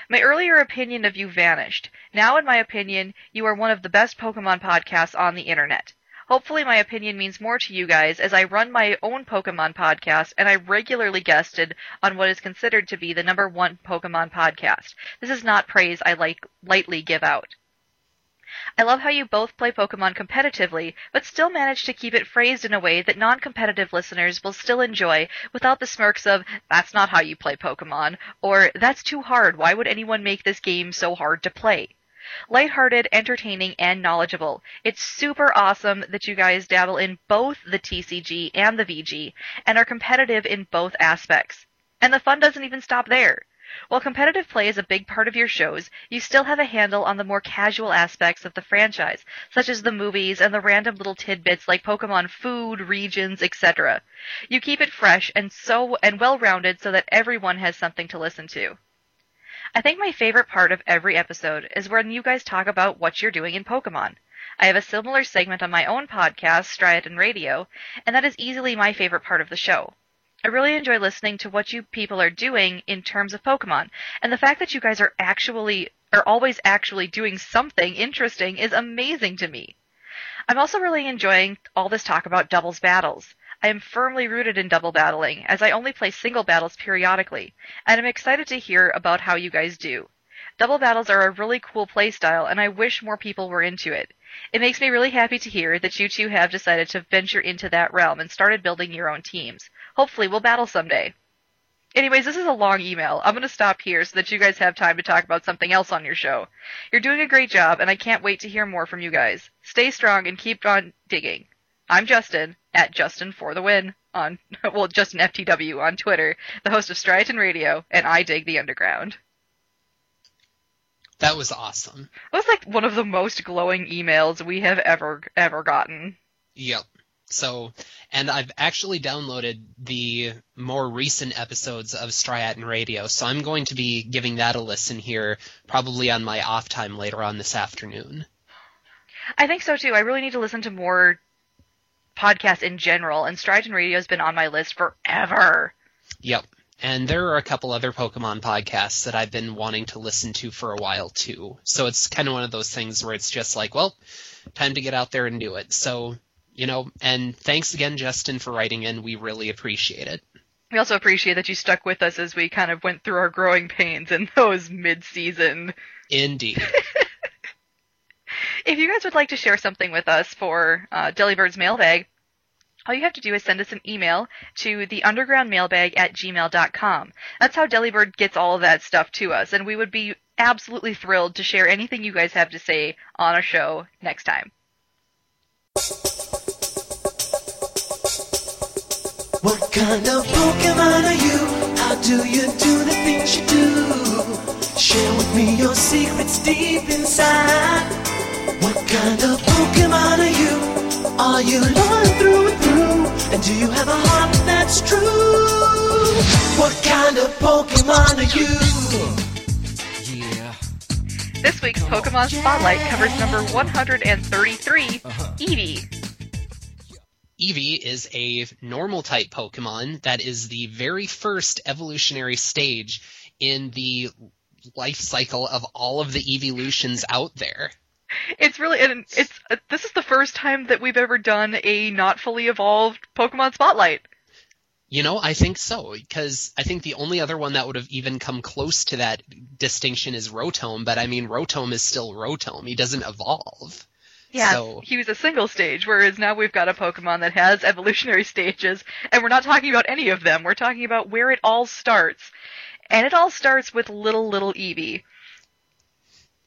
My earlier opinion of you vanished. Now, in my opinion, you are one of the best Pokemon podcasts on the internet. Hopefully my opinion means more to you guys as I run my own Pokemon podcast and I regularly guested on what is considered to be the number one Pokemon podcast. This is not praise I like lightly give out. I love how you both play Pokemon competitively, but still manage to keep it phrased in a way that non-competitive listeners will still enjoy without the smirks of, that's not how you play Pokemon, or that's too hard, why would anyone make this game so hard to play? Lighthearted, entertaining, and knowledgeable. It's super awesome that you guys dabble in both the TCG and the VG, and are competitive in both aspects. And the fun doesn't even stop there. While competitive play is a big part of your shows, you still have a handle on the more casual aspects of the franchise, such as the movies and the random little tidbits like Pokemon food, regions, etc. You keep it fresh and so and well-rounded so that everyone has something to listen to. I think my favorite part of every episode is when you guys talk about what you're doing in Pokemon. I have a similar segment on my own podcast, Striaton Radio, and that is easily my favorite part of the show. I really enjoy listening to what you people are doing in terms of Pokemon, and the fact that you guys are actually are always actually doing something interesting is amazing to me. I'm also really enjoying all this talk about doubles battles. I am firmly rooted in double battling, as I only play single battles periodically, and I'm excited to hear about how you guys do. Double battles are a really cool playstyle, and I wish more people were into it. It makes me really happy to hear that you two have decided to venture into that realm and started building your own teams. Hopefully we'll battle someday. Anyways, this is a long email. I'm going to stop here so that you guys have time to talk about something else on your show. You're doing a great job, and I can't wait to hear more from you guys. Stay strong and keep on digging. I'm Justin, at Justin for the win on, well, Justin FTW on Twitter, the host of Striaton Radio, and I dig the underground. That was awesome. That was like one of the most glowing emails we have ever, ever gotten. Yep. So, and I've actually downloaded the more recent episodes of Striaton Radio, so I'm going to be giving that a listen here, probably on my off time later on this afternoon. I think so too. I really need to listen to more podcasts in general, and Striaton Radio has been on my list forever. Yep. And there are a couple other Pokemon podcasts that I've been wanting to listen to for a while too. So it's kind of one of those things where it's just like, well, time to get out there and do it. So, you know, and thanks again, Justin, for writing in. We really appreciate it. We also appreciate that you stuck with us as we kind of went through our growing pains in those mid-season. Indeed. if you guys would like to share something with us for uh, Delibird's mailbag, all you have to do is send us an email to the undergroundmailbag at gmail.com. That's how Delibird gets all of that stuff to us, and we would be absolutely thrilled to share anything you guys have to say on a show next time. What kind of Pokemon are you? How do you do the things you do? Share with me your secrets deep inside. What kind of Pokemon are you? Are you loyal through and through? And do you have a heart that's true? What kind of Pokemon are you? Yeah. This week's Pokemon Spotlight covers number 133, Eevee. Eevee is a normal type Pokemon that is the very first evolutionary stage in the life cycle of all of the evolutions out there. It's really, and it's uh, this is the first time that we've ever done a not fully evolved Pokemon Spotlight. You know, I think so, because I think the only other one that would have even come close to that distinction is Rotom, but I mean, Rotom is still Rotom. He doesn't evolve. Yeah, So- he was a single stage, whereas now we've got a Pokemon that has evolutionary stages, and we're not talking about any of them. We're talking about where it all starts. And it all starts with little, little Eevee.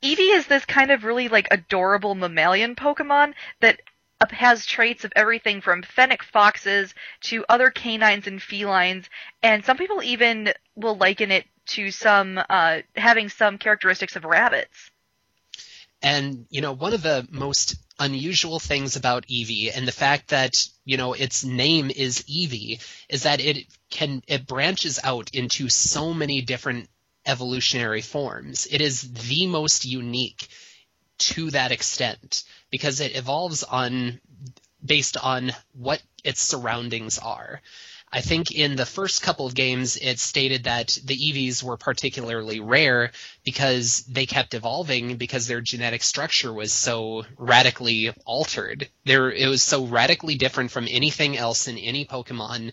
Eevee is this kind of really, like, adorable mammalian Pokemon that has traits of everything from fennec foxes to other canines and felines, and some people even will liken it to some, uh, having some characteristics of rabbits. And, you know, one of the most unusual things about Eevee and the fact that, you know, its name is Eevee is that it can, it branches out into so many different evolutionary forms. It is the most unique to that extent because it evolves on, based on what its surroundings are. I think in the first couple of games, it stated that the Eevees were particularly rare because they kept evolving because their genetic structure was so radically altered. There, it was so radically different from anything else in any Pokemon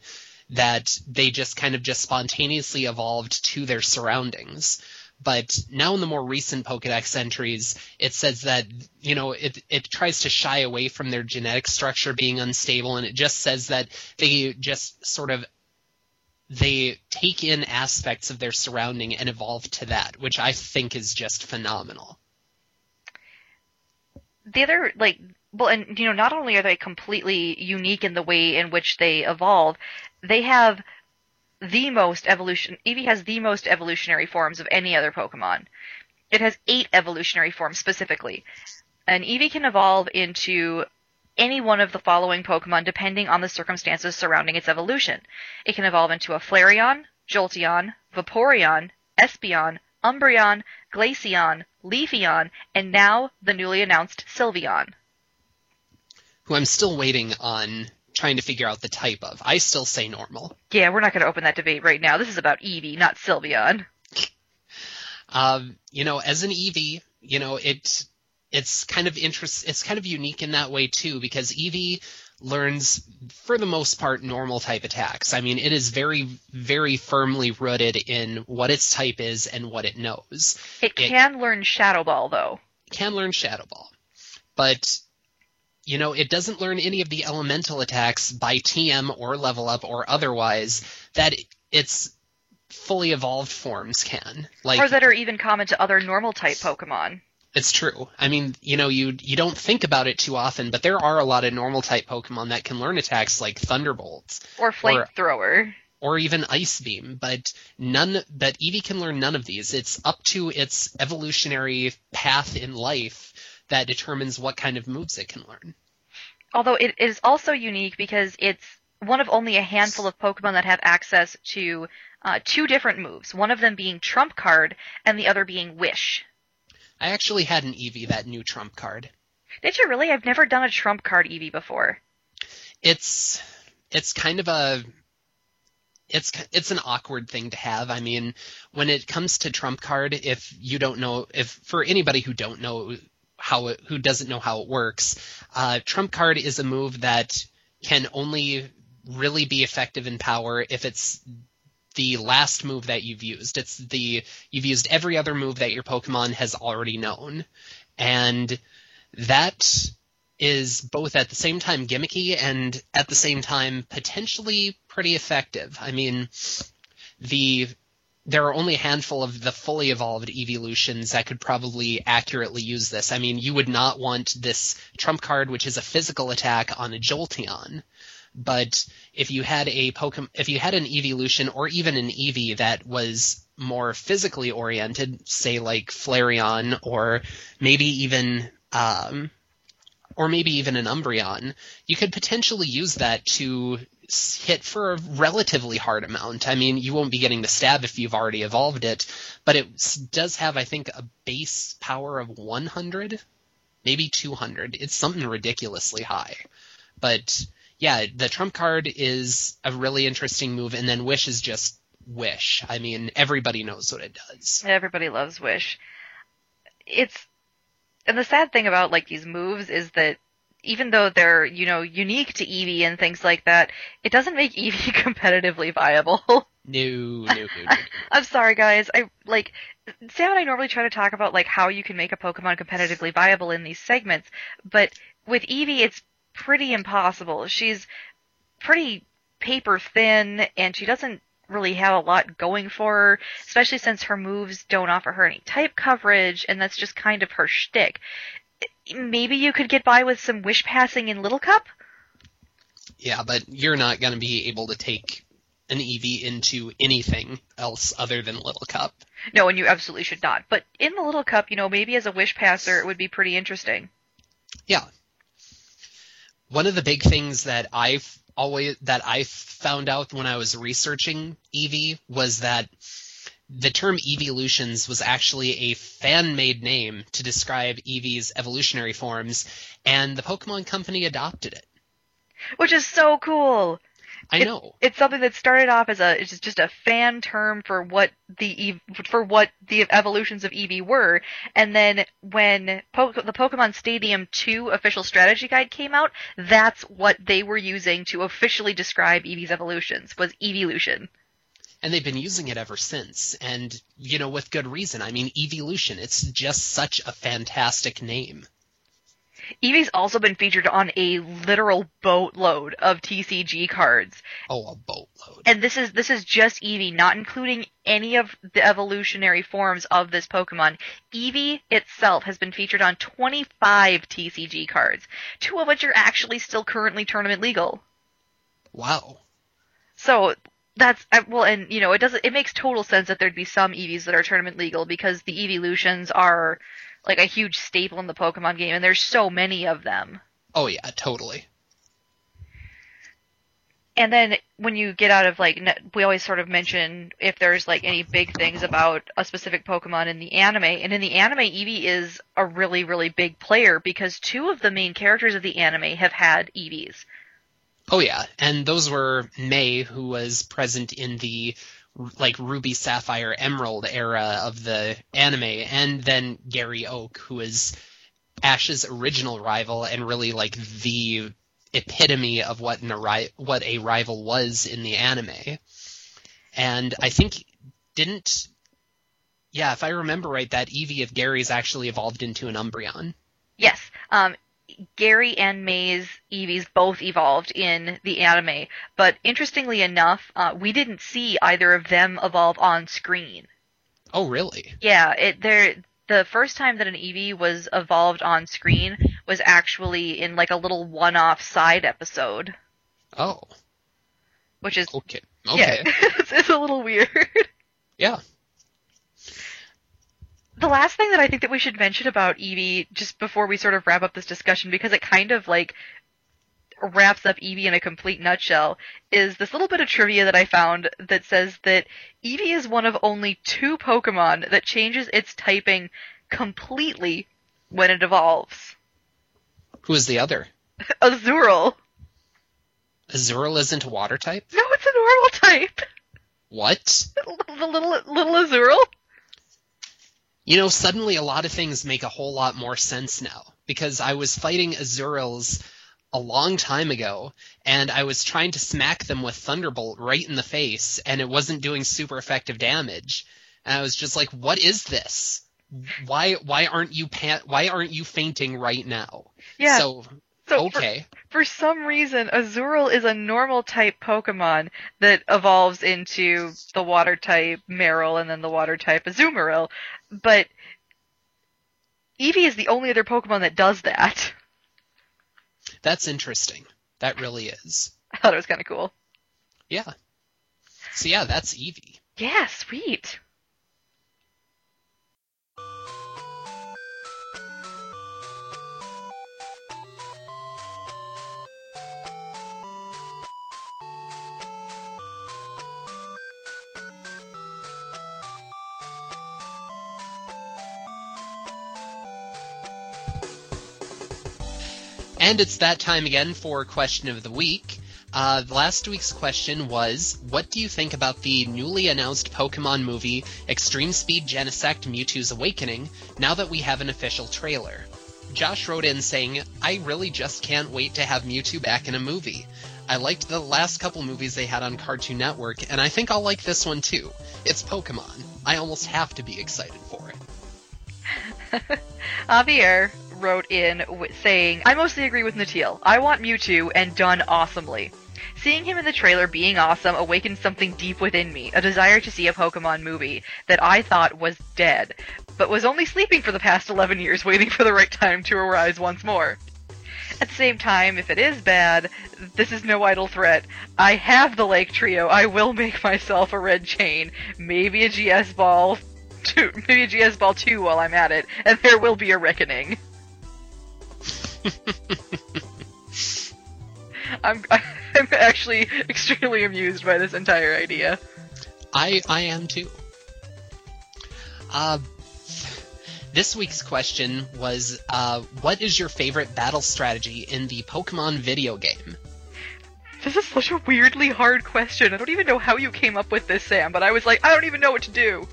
that they just kind of just spontaneously evolved to their surroundings. But now in the more recent Pokedex entries, it says that, you know, it, it tries to shy away from their genetic structure being unstable and it just says that they just sort of they take in aspects of their surrounding and evolve to that, which I think is just phenomenal. the other like well and you know not only are they completely unique in the way in which they evolve they have the most evolution eevee has the most evolutionary forms of any other pokemon. It has eight evolutionary forms specifically. And eevee can evolve into any one of the following pokemon depending on the circumstances surrounding its evolution. It can evolve into a flareon jolteon vaporeon espeon umbreon glaceon leafeon and now the newly announced sylveon. Who I'm still waiting on trying to figure out the type of. I still say normal. Yeah, we're not going to open that debate right now. This is about Eevee, not Sylveon. Um, you know, as an Eevee, you know, it it's kind of interest it's kind of unique in that way too because Eevee learns for the most part normal type attacks. I mean, it is very very firmly rooted in what its type is and what it knows. It It- can learn Shadow Ball, though. can learn Shadow Ball, but you know it doesn't learn any of the elemental attacks by TM or level up or otherwise that its fully evolved forms can. Like or that are even common to other normal type Pokemon. It's true. I mean, you know, you you don't think about it too often, but there are a lot of normal type Pokemon that can learn attacks like Thunderbolts Or Flamethrower. or even Ice Beam, but none but Eevee can learn none of these. It's up to its evolutionary path in life that determines what kind of moves it can learn. Although it is also unique because it's one of only a handful of Pokemon that have access to uh, two different moves. One of them being Trump Card and the other being Wish. I actually had an Eevee that new trump card. Did you really? I've never done a Trump Card Eevee before. It's it's kind of a it's it's an awkward thing to have. I mean, when it comes to trump card, if you don't know, if for anybody who don't know how it, who doesn't know how it works, uh, trump card is a move that can only really be effective in power if it's the last move that you've used. It's the you've used every other move that your Pokemon has already known, and that is both at the same time gimmicky and at the same time potentially pretty effective. I mean, the there are only a handful of the fully evolved evolutions that could probably accurately use this. I mean, you would not want this trump card, which is a physical attack on a Jolteon. But if you had a Pokemon, if you had an evolution or even an Eevee that was more physically oriented, say like Flareon or maybe even um, or maybe even an Umbreon, you could potentially use that to hit for a relatively hard amount. I mean, you won't be getting the stab if you've already evolved it, but it does have, I think, a base power of 100, maybe 200. It's something ridiculously high. But yeah, the trump card is a really interesting move, and then Wish is just Wish. I mean, everybody knows what it does. Everybody loves Wish. It's and the sad thing about like these moves is that even though they're you know unique to Eevee and things like that, it doesn't make Eevee competitively viable. No, no, no, no. I'm sorry, guys. I like Sam and I normally try to talk about like how you can make a Pokemon competitively viable in these segments, but with Eevee, it's pretty impossible. She's pretty paper thin, and she doesn't really have a lot going for her, especially since her moves don't offer her any type coverage, and that's just kind of her shtick. Maybe you could get by with some wish passing in Little Cup. Yeah, but you're not going to be able to take an Eevee into anything else other than Little Cup. No, and you absolutely should not. But in the Little Cup, you know, maybe as a wish passer, it would be pretty interesting. Yeah. One of the big things that I've always that I found out when I was researching Eevee was that the term evolutions was actually a fan-made name to describe Eevee's evolutionary forms, and the Pokemon Company adopted it. Which is so cool. I It- know. It's something that started off as a it's just a fan term for what the for what the evolutions of Eevee were, and then when po- the Pokemon Stadium 2 official strategy guide came out, that's what they were using to officially describe Eevee's evolutions was evolution. And they've been using it ever since and you know with good reason i mean evolution it's just such a fantastic name Eevee's also been featured on a literal boatload of TCG cards. oh a boatload And this is this is just Eevee, not including any of the evolutionary forms of this Pokemon. Eevee itself has been featured on 25 TCG cards, two of which are actually still currently tournament legal. wow So that's well, and you know, it doesn't. It makes total sense that there'd be some Eevees that are tournament legal because the evolutions are like a huge staple in the Pokemon game, and there's so many of them. oh yeah totally And then when you get out of like, we always sort of mention if there's like any big things about a specific Pokemon in the anime. And in the anime, Eevee is a really, really big player because two of the main characters of the anime have had Eevees. Oh yeah and those were may who was present in the like ruby sapphire emerald era of the anime and then gary oak who is ash's original rival and really like the epitome of what an ari- what a rival was in the anime. And I think didn't yeah, if I remember right, that Eevee of Gary's actually evolved into an Umbreon. Yes. Um, Gary and May's Eevees both evolved in the anime, but interestingly enough, uh, we didn't see either of them evolve on screen. Oh, really? Yeah, it there the first time that an Eevee was evolved on screen was actually in like a little one-off side episode, Oh, which is okay. yeah, Okay. it's, it's a little weird. Yeah. The last thing that I think that we should mention about Eevee, just before we sort of wrap up this discussion, because it kind of like wraps up Eevee in a complete nutshell, is this little bit of trivia that I found that says that Eevee is one of only two Pokemon that changes its typing completely when it evolves. Who is the other? Azurill. Azurill isn't a water type? No, it's a normal type. What? The little little Azurill. You know, suddenly a lot of things make a whole lot more sense now. Because I was fighting Azurills a long time ago, and I was trying to smack them with Thunderbolt right in the face, and it wasn't doing super effective damage. And I was just like, what is this? Why why aren't you pan- why aren't you fainting right now? Yeah. So So for- okay. For some reason, Azurill is a normal type Pokemon that evolves into the water type Marill and then the water type Azumarill. But Eevee is the only other Pokemon that does that. That's interesting. That really is. I thought it was kind of cool. Yeah. So yeah, that's Eevee. Yeah, sweet. And it's that time again for question of the week. Uh, last week's question was, what do you think about the newly announced Pokemon movie Extreme Speed Genesect Mewtwo's Awakening now that we have an official trailer? Josh wrote in saying, I really just can't wait to have Mewtwo back in a movie. I liked the last couple movies they had on Cartoon Network, and I think I'll like this one too. It's Pokemon. I almost have to be excited for it. Javier wrote in w- saying, I mostly agree with Natil. I want Mewtwo and done awesomely. Seeing him in the trailer being awesome awakened something deep within me, a desire to see a Pokemon movie that I thought was dead, but was only sleeping for the past 11 years waiting for the right time to arise once more. At the same time, if it is bad, this is no idle threat. I have the Lake Trio. I will make myself a red chain, maybe a GS ball, two, maybe a GS ball two while I'm at it, and there will be a reckoning. I'm I'm actually extremely amused by this entire idea. I I am too. Uh, this week's question was, uh, what is your favorite battle strategy in the Pokemon video game? This is such a weirdly hard question. I don't even know how you came up with this, Sam, but I was like, I don't even know what to do.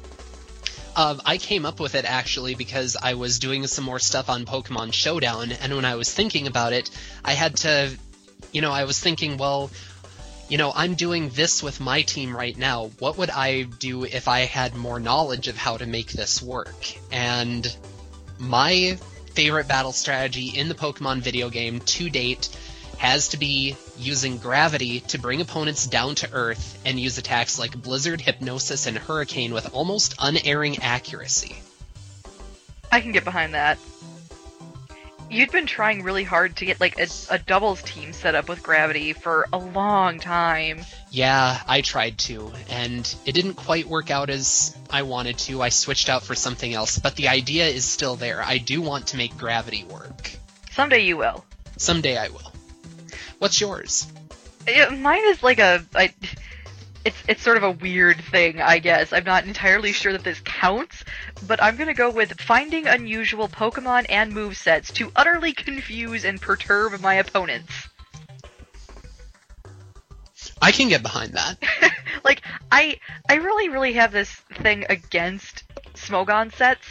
Um, I came up with it actually because I was doing some more stuff on Pokemon Showdown, and when I was thinking about it, I had to, you know, I was thinking, well, you know, I'm doing this with my team right now. What would I do if I had more knowledge of how to make this work? And my favorite battle strategy in the Pokemon video game to date has to be using gravity to bring opponents down to earth and use attacks like Blizzard, Hypnosis, and Hurricane with almost unerring accuracy. I can get behind that. You'd been trying really hard to get like a, a doubles team set up with gravity for a long time. Yeah, I tried to, and it didn't quite work out as I wanted to. I switched out for something else, but the idea is still there. I do want to make gravity work. Someday you will. Someday I will. What's yours? Yeah, mine is like a, I, it's it's sort of a weird thing, I guess. I'm not entirely sure that this counts, but I'm gonna go with finding unusual Pokemon and move sets to utterly confuse and perturb my opponents. I can get behind that. like I I really really have this thing against Smogon sets.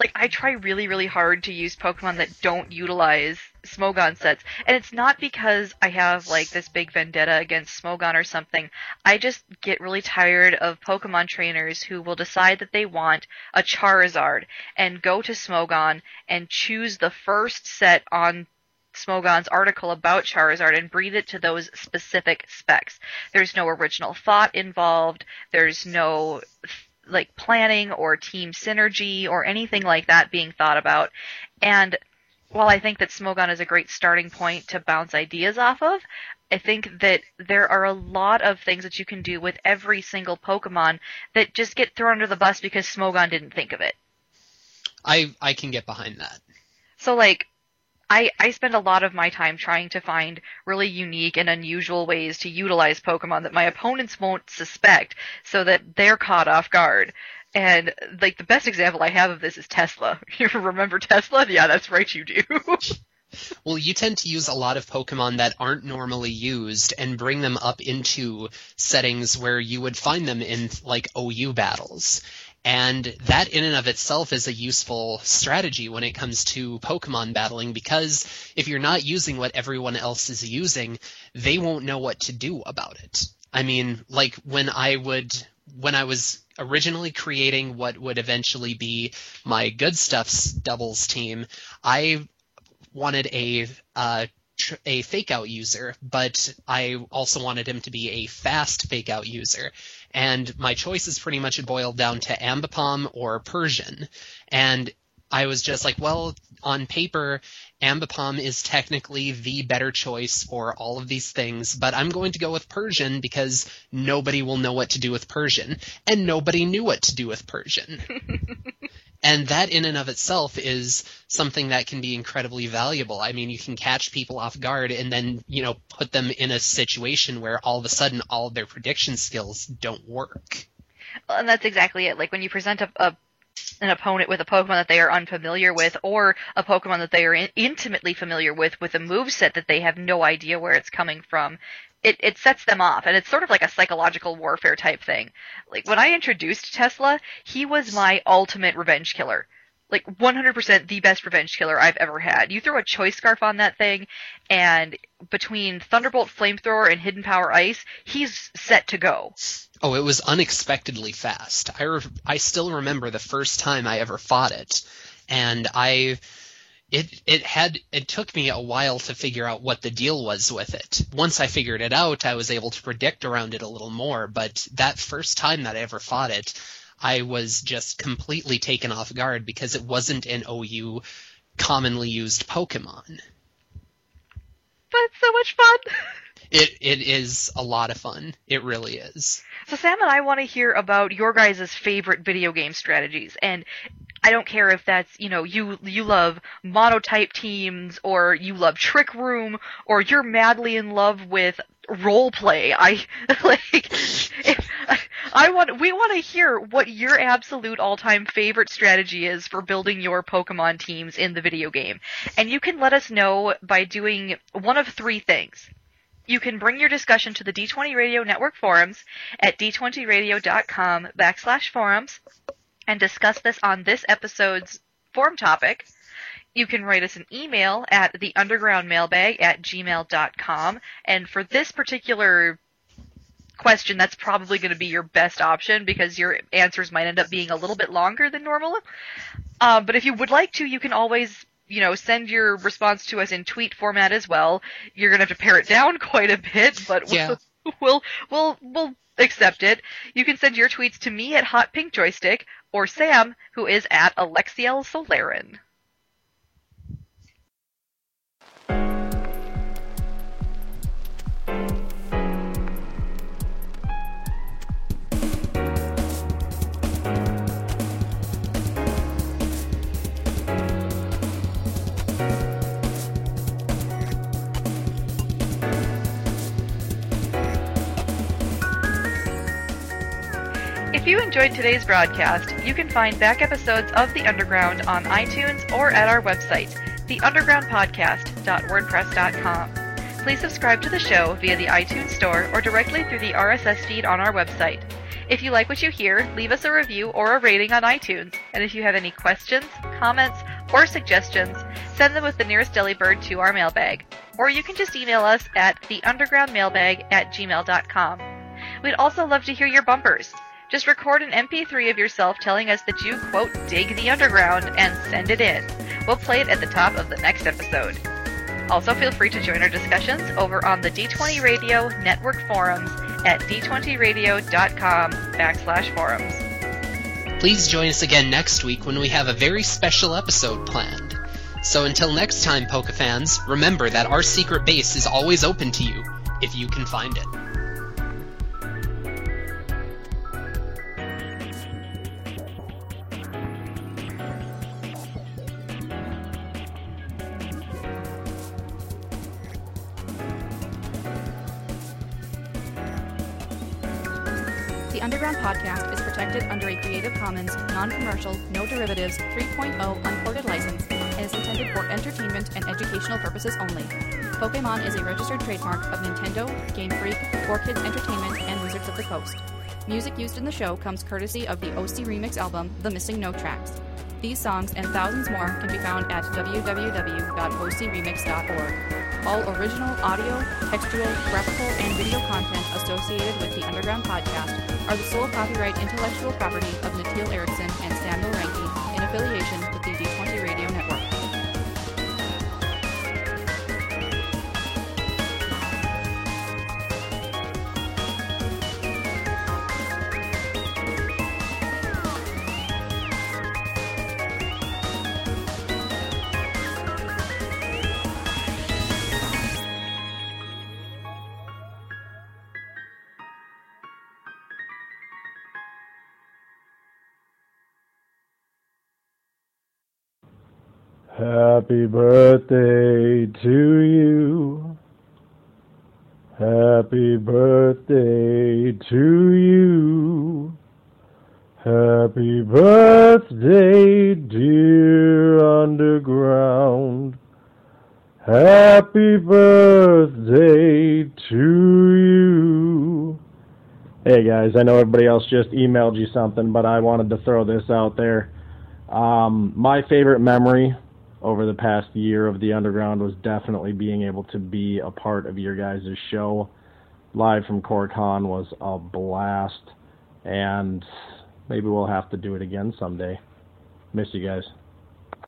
Like I try really really hard to use Pokemon that don't utilize Smogon sets, and it's not because I have like this big vendetta against Smogon or something. I just get really tired of Pokemon trainers who will decide that they want a Charizard and go to Smogon and choose the first set on Smogon's article about Charizard and breed it to those specific specs. There's no original thought involved. There's no like planning or team synergy or anything like that being thought about. And while I think that Smogon is a great starting point to bounce ideas off of, I think that there are a lot of things that you can do with every single Pokemon that just get thrown under the bus because Smogon didn't think of it. I I can get behind that. So like I, I spend a lot of my time trying to find really unique and unusual ways to utilize Pokemon that my opponents won't suspect so that they're caught off guard. And like the best example I have of this is Tesla. You remember Tesla? Yeah, that's right, you do. Well, you tend to use a lot of Pokemon that aren't normally used and bring them up into settings where you would find them in like OU battles. And that in and of itself is a useful strategy when it comes to Pokemon battling because if you're not using what everyone else is using, they won't know what to do about it. I mean, like when I would when I was originally creating what would eventually be my good stuffs doubles team, I wanted a uh, tr- a fake out user, but I also wanted him to be a fast fake out user. And my choices pretty much boiled down to Ambipom or Persian. And I was just like, well, on paper, Ambipom is technically the better choice for all of these things, but I'm going to go with Persian because nobody will know what to do with Persian, and nobody knew what to do with Persian. and that in and of itself is something that can be incredibly valuable. I mean, you can catch people off guard and then, you know, put them in a situation where all of a sudden all of their prediction skills don't work. Well, and that's exactly it. Like when you present a, a an opponent with a Pokemon that they are unfamiliar with, or a Pokemon that they are in- intimately familiar with, with a move set that they have no idea where it's coming from, it, it sets them off. And it's sort of like a psychological warfare type thing. Like when I introduced Tesla, he was my ultimate revenge killer. Like 100% the best revenge killer I've ever had. You throw a choice scarf on that thing, and between Thunderbolt Flamethrower and Hidden Power Ice, he's set to go. Oh, it was unexpectedly fast. I, re- I still remember the first time I ever fought it, and I it it had it took me a while to figure out what the deal was with it. Once I figured it out, I was able to predict around it a little more, but that first time that I ever fought it, I was just completely taken off guard because it wasn't an OU commonly used Pokemon. But it's so much fun! It it is a lot of fun. It really is. So Sam and I want to hear about your guys' favorite video game strategies, and I don't care if that's you know you you love monotype teams or you love Trick Room or you're madly in love with role play. I like I want we want to hear what your absolute all-time favorite strategy is for building your Pokemon teams in the video game, and you can let us know by doing one of three things. You can bring your discussion to the D20 Radio Network forums at d20radio.com backslash forums and discuss this on this episode's forum topic. You can write us an email at the underground mailbag at gmail.com. And for this particular question, that's probably going to be your best option because your answers might end up being a little bit longer than normal. Uh, but if you would like to, you can always you know, send your response to us in tweet format as well. You're gonna have to pare it down quite a bit, but Yeah. we'll we'll we'll accept it. You can send your tweets to me at Hot Pink Joystick or Sam, who is at Alexiel Solarin. You enjoyed today's broadcast, you can find back episodes of The Underground on iTunes or at our website, theundergroundpodcast.wordpress.com. Please subscribe to the show via the iTunes Store or directly through the RSS feed on our website. If you like what you hear, leave us a review or a rating on iTunes. And if you have any questions, comments, or suggestions, send them with the nearest delibird to our mailbag. Or you can just email us at theundergroundmailbag at gmail.com. We'd also love to hear your bumpers. Just record an MP3 of yourself telling us that you, quote, dig the underground and send it in. We'll play it at the top of the next episode. Also, feel free to join our discussions over on the D20 Radio Network forums at d20radio.com backslash forums. Please join us again next week when we have a very special episode planned. So until next time, Poke fans, remember that our secret base is always open to you, if you can find it. The Underground Podcast is protected under a Creative Commons, non-commercial, no derivatives 3.0 unported license and is intended for entertainment and educational purposes only. Pokemon is a registered trademark of Nintendo, Game Freak, 4Kids Entertainment, and Wizards of the Coast. Music used in the show comes courtesy of the OC Remix album, The Missing No Tracks. These songs and thousands more can be found at www.ocremix.org. All original audio, textual, graphical, and video content associated with the Underground Podcast are the sole copyright intellectual property of Nikhil Erickson and Samuel Ranky in affiliation with the Happy birthday to you. Happy birthday to you. Happy birthday, dear underground. Happy birthday to you. Hey guys, I know everybody else just emailed you something, but I wanted to throw this out there. Um, my favorite memory over the past year of the underground was definitely being able to be a part of your guys' show. Live from CoreCon was a blast, and maybe we'll have to do it again someday. Miss you guys.